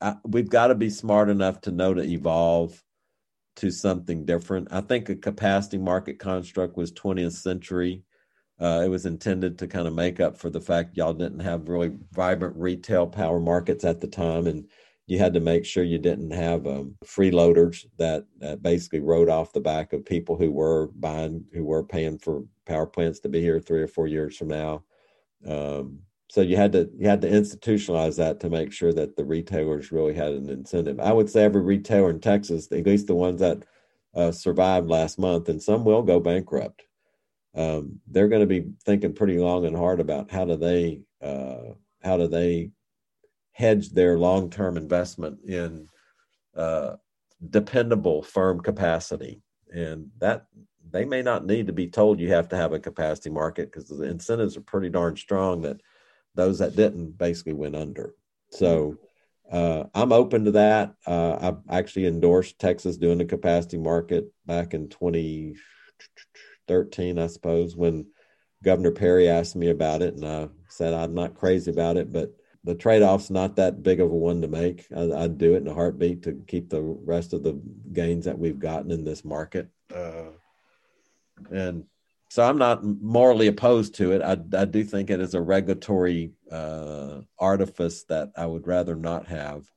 I, we've got to be smart enough to know to evolve to something different. I think a capacity market construct was 20th century. Uh, it was intended to kind of make up for the fact y'all didn't have really vibrant retail power markets at the time, and you had to make sure you didn't have um, freeloaders that, that basically rode off the back of people who were buying, who were paying for power plants to be here three or four years from now. Um, so you had to you had to institutionalize that to make sure that the retailers really had an incentive. I would say every retailer in Texas, at least the ones that uh, survived last month, and some will go bankrupt. Um, they're going to be thinking pretty long and hard about how do they uh, how do they hedge their long term investment in uh, dependable firm capacity, and that they may not need to be told you have to have a capacity market because the incentives are pretty darn strong that those that didn't basically went under. So uh, I'm open to that. Uh, I actually endorsed Texas doing the capacity market back in 2013, I suppose, when Governor Perry asked me about it, and I said I'm not crazy about it, but the trade-off's not that big of a one to make. I, would do it in a heartbeat to keep the rest of the gains that we've gotten in this market. Uh, and so I'm not morally opposed to it. I, I do think it is a regulatory uh, artifice that I would rather not have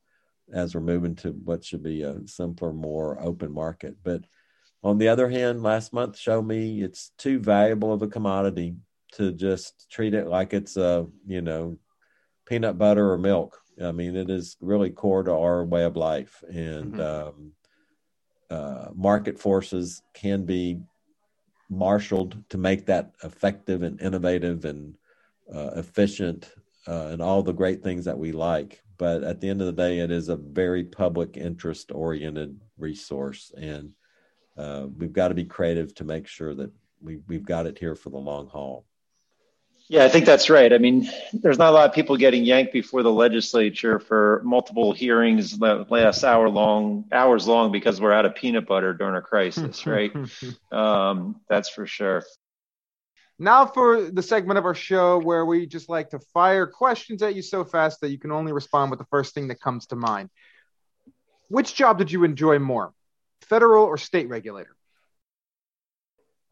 as we're moving to what should be a simpler, more open market. But on the other hand, last month showed me it's too valuable of a commodity to just treat it like it's a, you know, peanut butter or milk. I mean, it is really core to our way of life. And mm-hmm. um, uh, market forces can be marshaled to make that effective and innovative and uh, efficient uh, and all the great things that we like. But at the end of the day, it is a very public interest oriented resource. And uh, we've got to be creative to make sure that we, we've got it here for the long haul. Yeah, I think that's right. I mean, there's not a lot of people getting yanked before the legislature for multiple hearings that last hour long, hours long, because we're out of peanut butter during a crisis, right? um, that's for sure. Now for the segment of our show where we just like to fire questions at you so fast that you can only respond with the first thing that comes to mind. Which job did you enjoy more, federal or state regulator?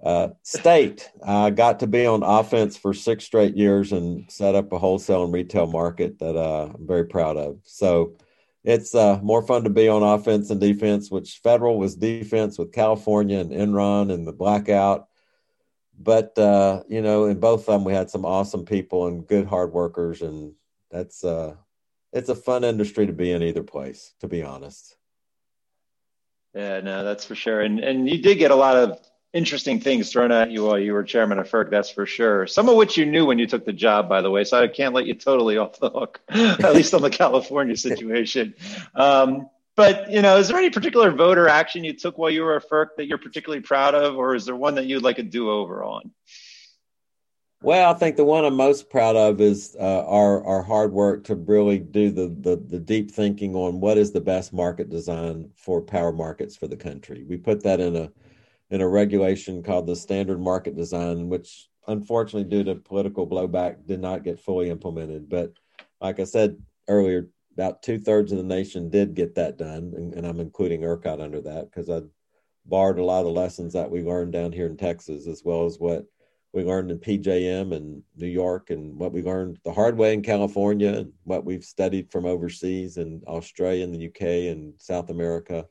Uh, state, I got to be on offense for six straight years and set up a wholesale and retail market that uh, I'm very proud of. So it's uh, more fun to be on offense and defense, which federal was defense with California and Enron and the blackout. But, uh, you know, in both of them, we had some awesome people and good hard workers. And that's, uh, it's a fun industry to be in either place, to be honest. Yeah, no, that's for sure. And and you did get a lot of interesting things thrown at you while you were chairman of FERC, that's for sure. Some of which you knew when you took the job, by the way, so I can't let you totally off the hook, at least on the California situation. Um, but you know, is there any particular voter action you took while you were a FERC that you're particularly proud of, or is there one that you'd like a do-over on? Well, I think the one I'm most proud of is uh, our our hard work to really do the, the the deep thinking on what is the best market design for power markets for the country. We put that in a in a regulation called the Standard Market Design, which unfortunately, due to political blowback, did not get fully implemented. But like I said earlier, about two thirds of the nation did get that done, and, and I'm including ERCOT under that because I borrowed a lot of the lessons that we learned down here in Texas, as well as what we learned in PJM and New York, and what we learned the hard way in California, and what we've studied from overseas in Australia and the UK and South America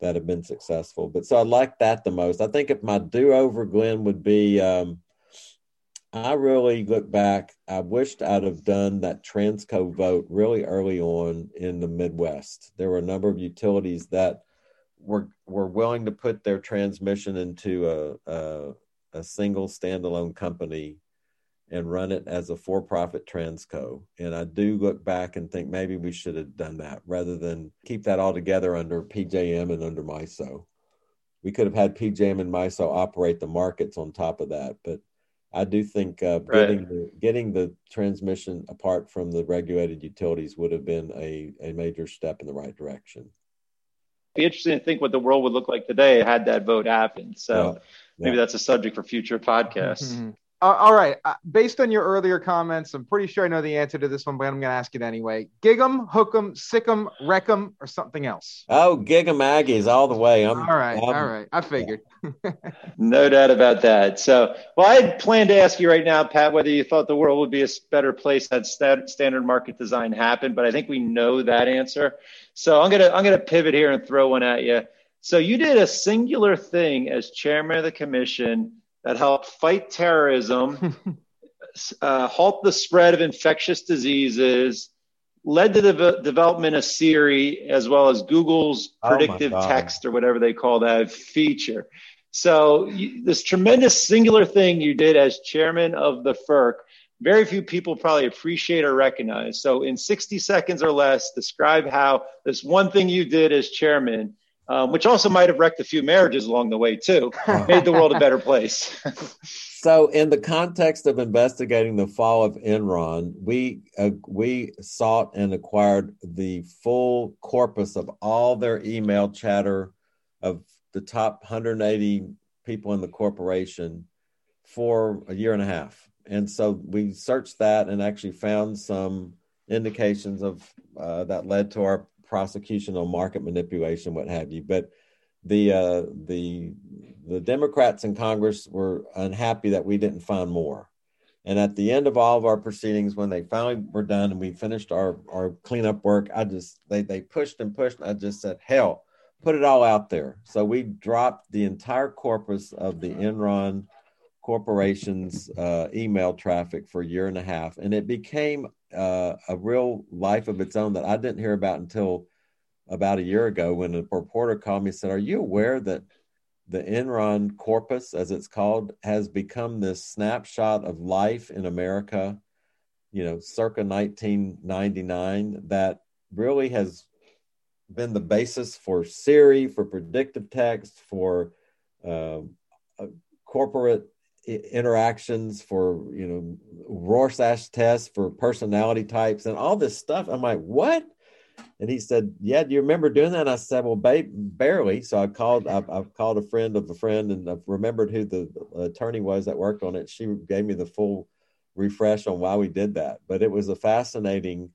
that have been successful. But so I like that the most. I think if my do over, Glenn, would be um, I really look back. I wished I'd have done that Transco vote really early on in the Midwest. There were a number of utilities that were were willing to put their transmission into a, a, a single standalone company and run it as a for-profit transco and i do look back and think maybe we should have done that rather than keep that all together under pjm and under miso we could have had pjm and miso operate the markets on top of that but i do think uh, right. getting, the, getting the transmission apart from the regulated utilities would have been a, a major step in the right direction be interesting to think what the world would look like today had that vote happened. So Yeah. Maybe Yeah. that's a subject for future podcasts. Mhm. Uh, all right. Uh, based on your earlier comments, I'm pretty sure I know the answer to this one, but I'm going to ask it anyway. Gig 'em, hook 'em, sick 'em, wreck 'em, or something else? Oh, Gig 'em Aggies all the way. I'm all right. I'm- all right. I figured. No doubt about that. So, well, I had planned to ask you right now, Pat, whether you thought the world would be a better place had sta- standard market design happened, but I think we know that answer. So I'm gonna I'm gonna pivot here and throw one at you. So you did a singular thing as chairman of the commission that helped fight terrorism, uh, halt the spread of infectious diseases, led to the ve- development of Siri as well as Google's Oh predictive God. text or whatever they call that feature. So you, this tremendous singular thing you did as chairman of the FERC, very few people probably appreciate or recognize. So in 60 seconds or less, describe how this one thing you did as chairman, um, which also might have wrecked a few marriages along the way too, made the world a better place. So, in the context of investigating the fall of Enron, we uh, we sought and acquired the full corpus of all their email chatter of the top 180 people in the corporation for a year and a half, and so we searched that and actually found some indications of uh, that led to our prosecution on market manipulation, what have you, but the uh, the the Democrats in Congress were unhappy that we didn't find more. And at the end of all of our proceedings, when they finally were done and we finished our, our cleanup work, I just they they pushed and pushed. And I just said, hell, put it all out there. So we dropped the entire corpus of the Enron corporation's uh, email traffic for a year and a half, and it became uh, a real life of its own that I didn't hear about until about a year ago when a reporter called me and said, "Are you aware that the Enron corpus, as it's called, has become this snapshot of life in America, you know, circa 1999, that really has been the basis for Siri, for predictive text, for um, uh, corporate interactions, for you know, Rorschach tests for personality types, and all this stuff. I'm like, what? And he said, "Yeah, do you remember doing that?" And I said, "Well, ba- barely." So I called. I, I called a friend of a friend, and I remembered who the attorney was that worked on it. She gave me the full refresh on why we did that. But it was a fascinating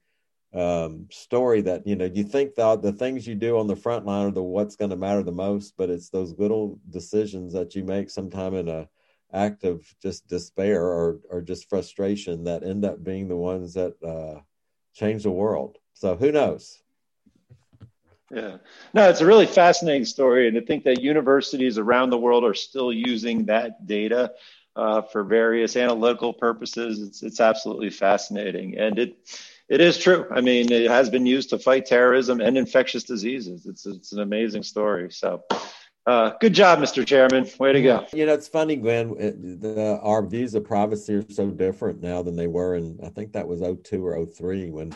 um, story that you know you think the the things you do on the front line are the what's going to matter the most, but it's those little decisions that you make sometime in a act of just despair or or just frustration that end up being the ones that uh, change the world. So who knows? Yeah. No, it's a really fascinating story. And I think that universities around the world are still using that data uh, for various analytical purposes. It's, it's absolutely fascinating. And it, it is true. I mean, it has been used to fight terrorism and infectious diseases. It's, it's an amazing story. So, uh, good job, Mr. Chairman. Way to go. You know, it's funny, Glenn. it- The, our views of privacy are so different now than they were And I think that was 02 or 03 when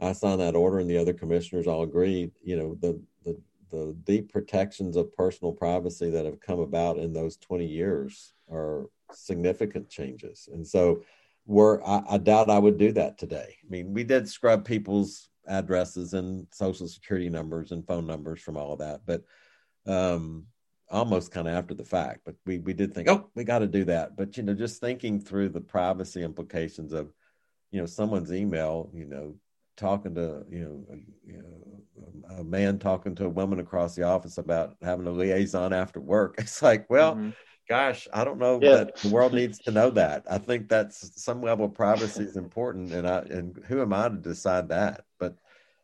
I signed that order and the other commissioners all agreed. You know, the, the, the deep protections of personal privacy that have come about in those 20 years are significant changes. And so, we're, I, I doubt I would do that today. I mean, we did scrub people's addresses and social security numbers and phone numbers from all of that, but um, almost kind of after the fact. But we we did think, oh, we got to do that. But you know, just thinking through the privacy implications of, you know, someone's email, you know, talking to you know, a, you know, a man talking to a woman across the office about having a liaison after work. It's like, well. Mhm. Gosh, I don't know Yeah. that the world needs to know that. I think that's some level of privacy is important, and I and who am I to decide that? But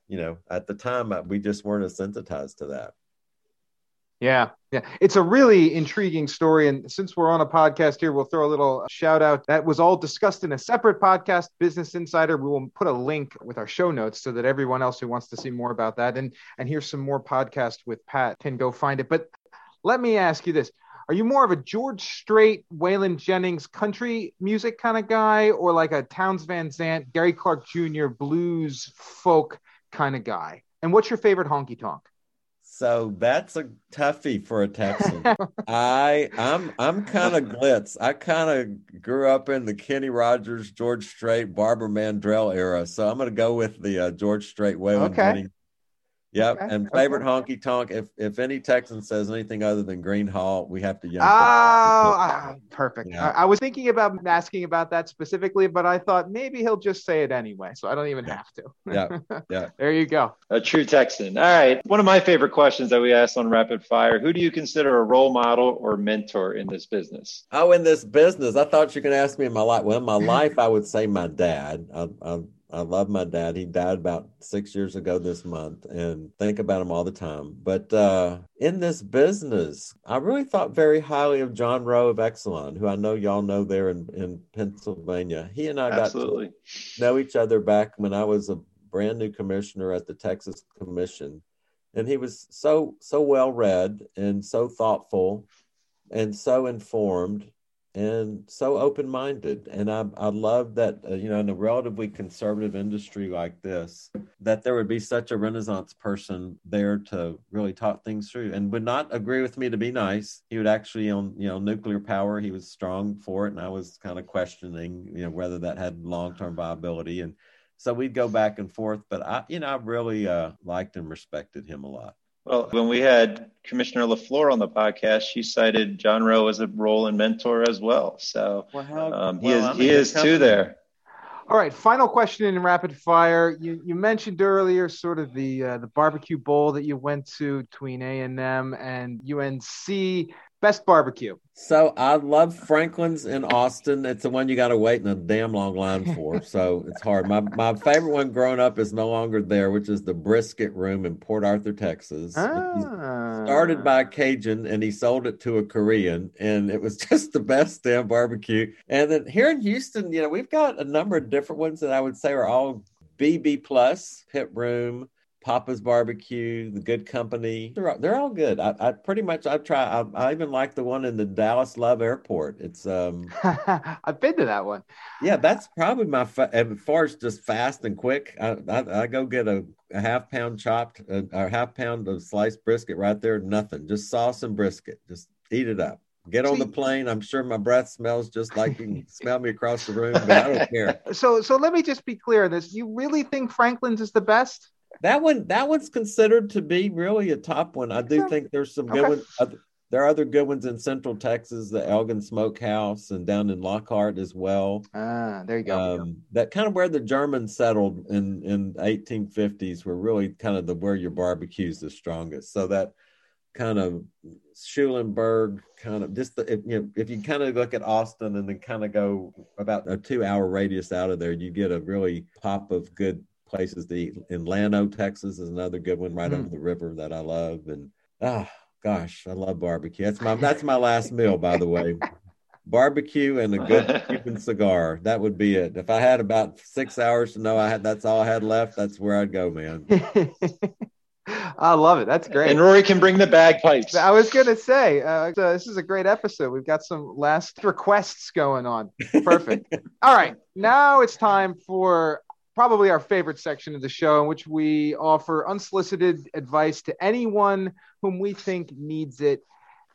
you know, at the time, uh, we just weren't as sensitized to that. Yeah, yeah. It's a really intriguing story. And since we're on a podcast here, we'll throw a little shout out. That was all discussed in a separate podcast, Business Insider. We will put a link with our show notes so that everyone else who wants to see more about that and and hear some more podcast with Pat can go find it. But let me ask you this. Are you more of a George Strait, Waylon Jennings country music kind of guy, or like a Townes Van Zandt, Gary Clark Jr. blues folk kind of guy? And what's your favorite honky tonk? So that's a toughie for a Texan. I I'm I'm kind of glitz. I kind of grew up in the Kenny Rogers, George Strait, Barbara Mandrell era. So I'm going to go with the uh, George Strait, Waylon Okay. Jennings. Yep. Okay, And favorite honky tonk. If if any Texan says anything other than Gruene Hall, we have to yell. Oh, ah, perfect. Yeah. I, I was thinking about asking about that specifically, but I thought maybe he'll just say it anyway, so I don't even Yeah. have to. Yeah, yeah. there you go. A true Texan. All right. One of my favorite questions that we asked on Rapid Fire Who do you consider a role model or mentor in this business? Oh, in this business, I thought you could ask me in my life. Well, in my life, I would say my dad. I, I, I love my dad. He died about six years ago this month, and think about him all the time. But uh, in this business, I really thought very highly of John Rowe of Exelon, who I know y'all know there in, in Pennsylvania. He and I got Absolutely. to know each other back when I was a brand new commissioner at the Texas Commission, and he was so so well read and so thoughtful and so informed and so open minded. And I, I love that, uh, you know, in a relatively conservative industry like this, that there would be such a Renaissance person there to really talk things through and would not agree with me to be nice. He would actually, on, you know, nuclear power, he was strong for it. And I was kind of questioning, you know, whether that had long term viability. And so we'd go back and forth. But I, you know, I really uh, liked and respected him a lot. Well, when we had Commissioner LaFleur on the podcast, she cited John Rowe as a role and mentor as well. So um, he is he is too there. All right, final question in rapid fire. You you mentioned earlier sort of the uh, the barbecue bowl that you went to between A and M and UNC. Best barbecue. So I love Franklin's in Austin. It's the one you got to wait in a damn long line for. So it's hard. My my favorite one growing up is no longer there, which is the Brisket Room in Port Arthur, Texas. Ah. Started by a Cajun and he sold it to a Korean, and it was just the best damn barbecue. And then here in Houston, you know, we've got a number of different ones that I would say are all BB plus, Pit Room, Papa's Barbecue, The Goode Company. They're all, they're all good. I, I pretty much I try. I, I even like the one in the Dallas Love Airport. It's um I've been to that one. yeah, that's probably my fa- as far as just fast and quick. I I, I go get a, a half pound chopped uh, or half pound of sliced brisket right there. Nothing, just sauce and brisket. Just eat it up. Get on the plane. I'm sure my breath smells just like you can smell me across the room, but I don't care. So so let me just be clear on this. You really think Franklin's is the best? That one, that one's considered to be really a top one. I do think there's some good ones. Other, there are other good ones in Central Texas, the Elgin Smokehouse, and down in Lockhart as well. Ah, there you go. Um, that kind of where the Germans settled in in 1850s were really kind of the where your barbecue's the strongest. So that kind of Schulenburg kind of just the, if, you know if you kind of look at Austin and then kind of go about a two hour radius out of there, you get a really pop of good places to eat. In Llano, Texas, is another good one right Mm. over the river that I love. And ah, gosh, I love barbecue. That's my that's my last meal, by the way. Barbecue and a good Cuban cigar. That would be it. If I had about six hours to know I had that's all I had left, that's where I'd go, man. I love it. That's great. And Rory can bring the bagpipes. I was gonna say uh, so this is a great episode. We've got some last requests going on. Perfect. All right, now it's time for probably our favorite section of the show, in which we offer unsolicited advice to anyone whom we think needs it.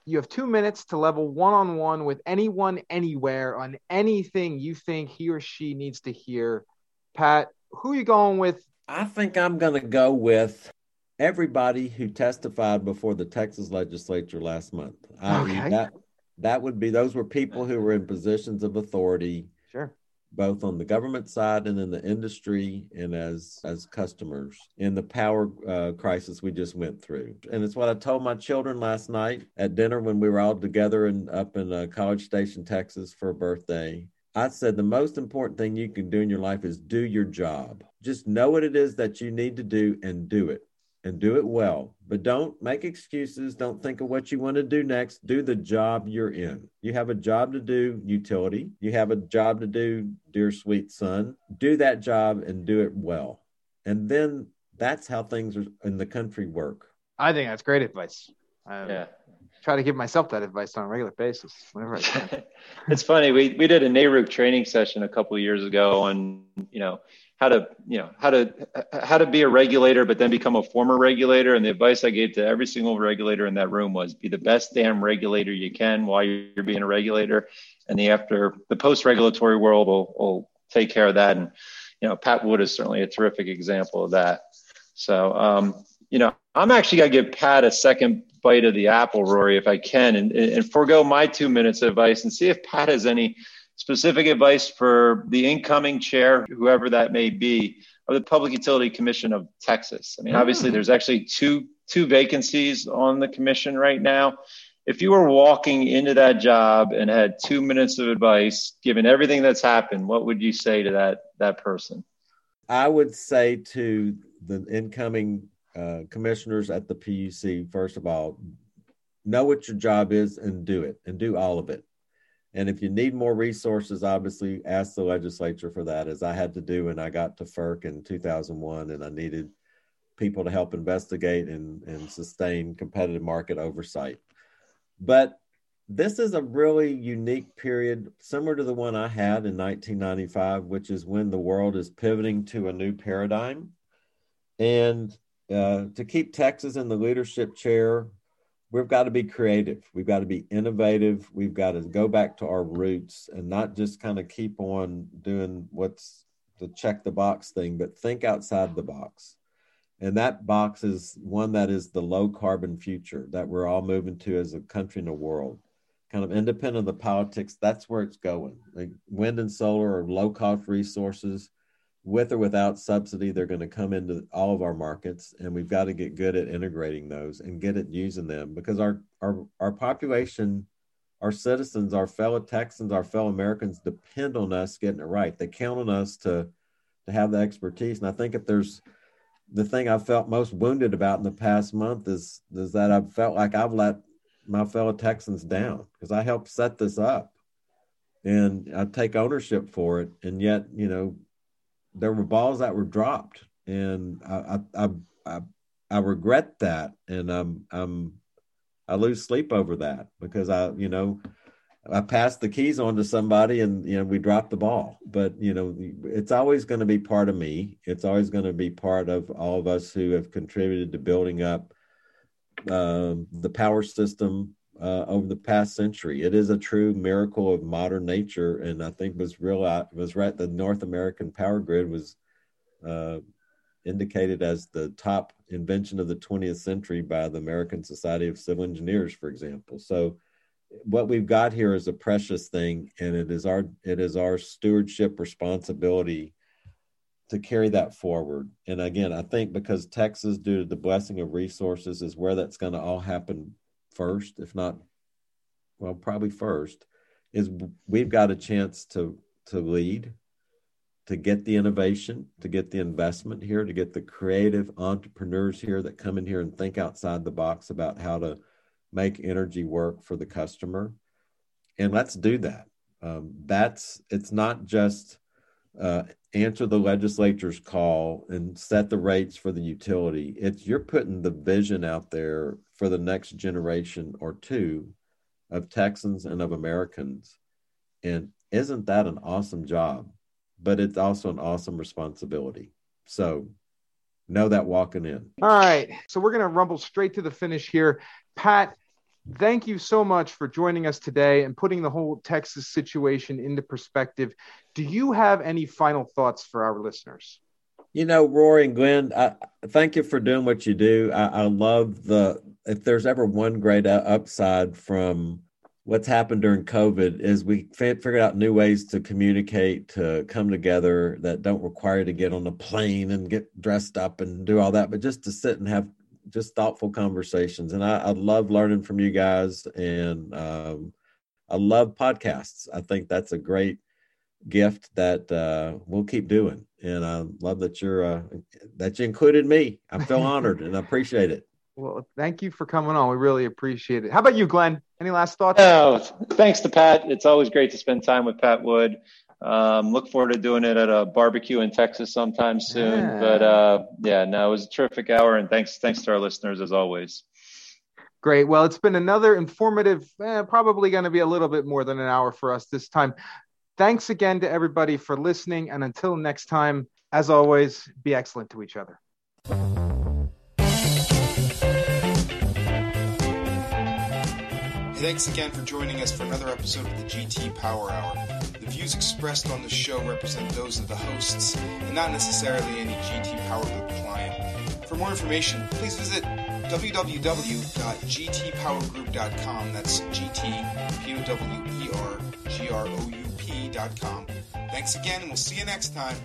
You have two minutes to level one on one with anyone, anywhere, on anything you think he or she needs to hear. Pat, who are you going with? I think I'm going to go with everybody who testified before the Texas legislature last month. I mean, Okay. that that would be those were people who were in positions of authority Sure. Both on the government side and in the industry and as as customers in the power uh, crisis we just went through. And it's what i told my children last night at dinner when we were all together and up in uh, college station texas for a birthday. I said the most important thing you can do in your life is do your job. Just know what it is that you need to do and do it and do it well. But don't make excuses. Don't think of what you want to do next. Do the job you're in. You have a job to do, utility. You have a job to do, dear sweet son. Do that job and do it well. And then that's how things are in the country work. I think that's great advice. Um, Yeah. Try to give myself that advice on a regular basis whenever I can. it's funny. We we did a NARUC training session a couple of years ago on you know how to you know how to how to be a regulator, but then become a former regulator. And the advice I gave to every single regulator in that room was be the best damn regulator you can while you're being a regulator, and the after the post regulatory world will will take care of that. And you know Pat Wood is certainly a terrific example of that. So um, you know, I'm actually going to give Pat a second bite of the apple, Rory, if I can, and, and forego my two minutes of advice and see if Pat has any specific advice for the incoming chair, whoever that may be, of the Public Utility Commission of Texas. I mean, obviously, there's actually two two vacancies on the commission right now. If you were walking into that job and had two minutes of advice, given everything that's happened, what would you say to that that person? I would say to the incoming uh, commissioners at the PUC, first of all, know what your job is and do it and do all of it. And if you need more resources, obviously ask the legislature for that, as I had to do when I got to FERC in 2001 and I needed people to help investigate and, and sustain competitive market oversight. But this is a really unique period, similar to the one I had in 1995, which is when the world is pivoting to a new paradigm. And uh, to keep Texas in the leadership chair, we've got to be creative. We've got to be innovative. We've got to go back to our roots and not just kind of keep on doing what's the check the box thing, but think outside the box. And that box is one that is the low carbon future that we're all moving to as a country in the world. Kind of independent of the politics, that's where it's going. Like wind and solar are low cost resources with or without subsidy, they're going to come into all of our markets, and we've got to get good at integrating those and get at using them because our our our population, our citizens, our fellow Texans, our fellow Americans depend on us getting it right. They count on us to to have the expertise, and I think if there's the thing I've felt most wounded about in the past month is is that I've felt like I've let my fellow Texans down because I helped set this up, and I take ownership for it, and yet you know there were balls that were dropped, and I I I, I regret that, and I'm I'm I lose sleep over that because I you know I passed the keys on to somebody and you know we dropped the ball. But you know it's always going to be part of me. It's always going to be part of all of us who have contributed to building up um, the power system uh, over the past century. It is a true miracle of modern nature, and I think was real was right. The North American power grid was uh, indicated as the top invention of the 20th century by the American Society of Civil Engineers, for example. So, what we've got here is a precious thing, and it is our it is our stewardship responsibility to carry that forward. And again, I think because Texas, due to the blessing of resources, is where that's going to all happen first, if not, well, probably first, is we've got a chance to to lead, to get the innovation, to get the investment here, to get the creative entrepreneurs here that come in here and think outside the box about how to make energy work for the customer, and let's do that. Um, that's it's not just uh, answer the legislature's call and set the rates for the utility. It's you're putting the vision out there for the next generation or two of Texans and of Americans. And isn't that an awesome job? But it's also an awesome responsibility. So know that walking in. All right. So we're going to rumble straight to the finish here. Pat, thank you so much for joining us today and putting the whole Texas situation into perspective. Do you have any final thoughts for our listeners? You know, Rory and Glenn, I, thank you for doing what you do. I, I love the if there's ever one great upside from what's happened during COVID is we figured out new ways to communicate, to come together that don't require to get on a plane and get dressed up and do all that, but just to sit and have just thoughtful conversations. And I, I love learning from you guys, and um, I love podcasts. I think that's a great gift that uh, we'll keep doing. And I love that you're uh, that you included me. I feel honored and I appreciate it. Well, thank you for coming on. We really appreciate it. How about you, Glenn? Any last thoughts? Oh, thanks to Pat. It's always great to spend time with Pat Wood. Um, look forward to doing it at a barbecue in Texas sometime soon. Yeah. But uh, yeah, no, it was a terrific hour, and thanks thanks to our listeners as always. Great. Well, it's been another informative, eh, probably going to be a little bit more than an hour for us this time. Thanks again to everybody for listening, and until next time, as always, be excellent to each other. Thanks again for joining us for another episode of the GT Power Hour. Views expressed on the show represent those of the hosts and not necessarily any GT Power Group client. For more information, please visit www.gtpowergroup.com. That's GT, P O W E R G R O U P.com. Thanks again, and we'll see you next time.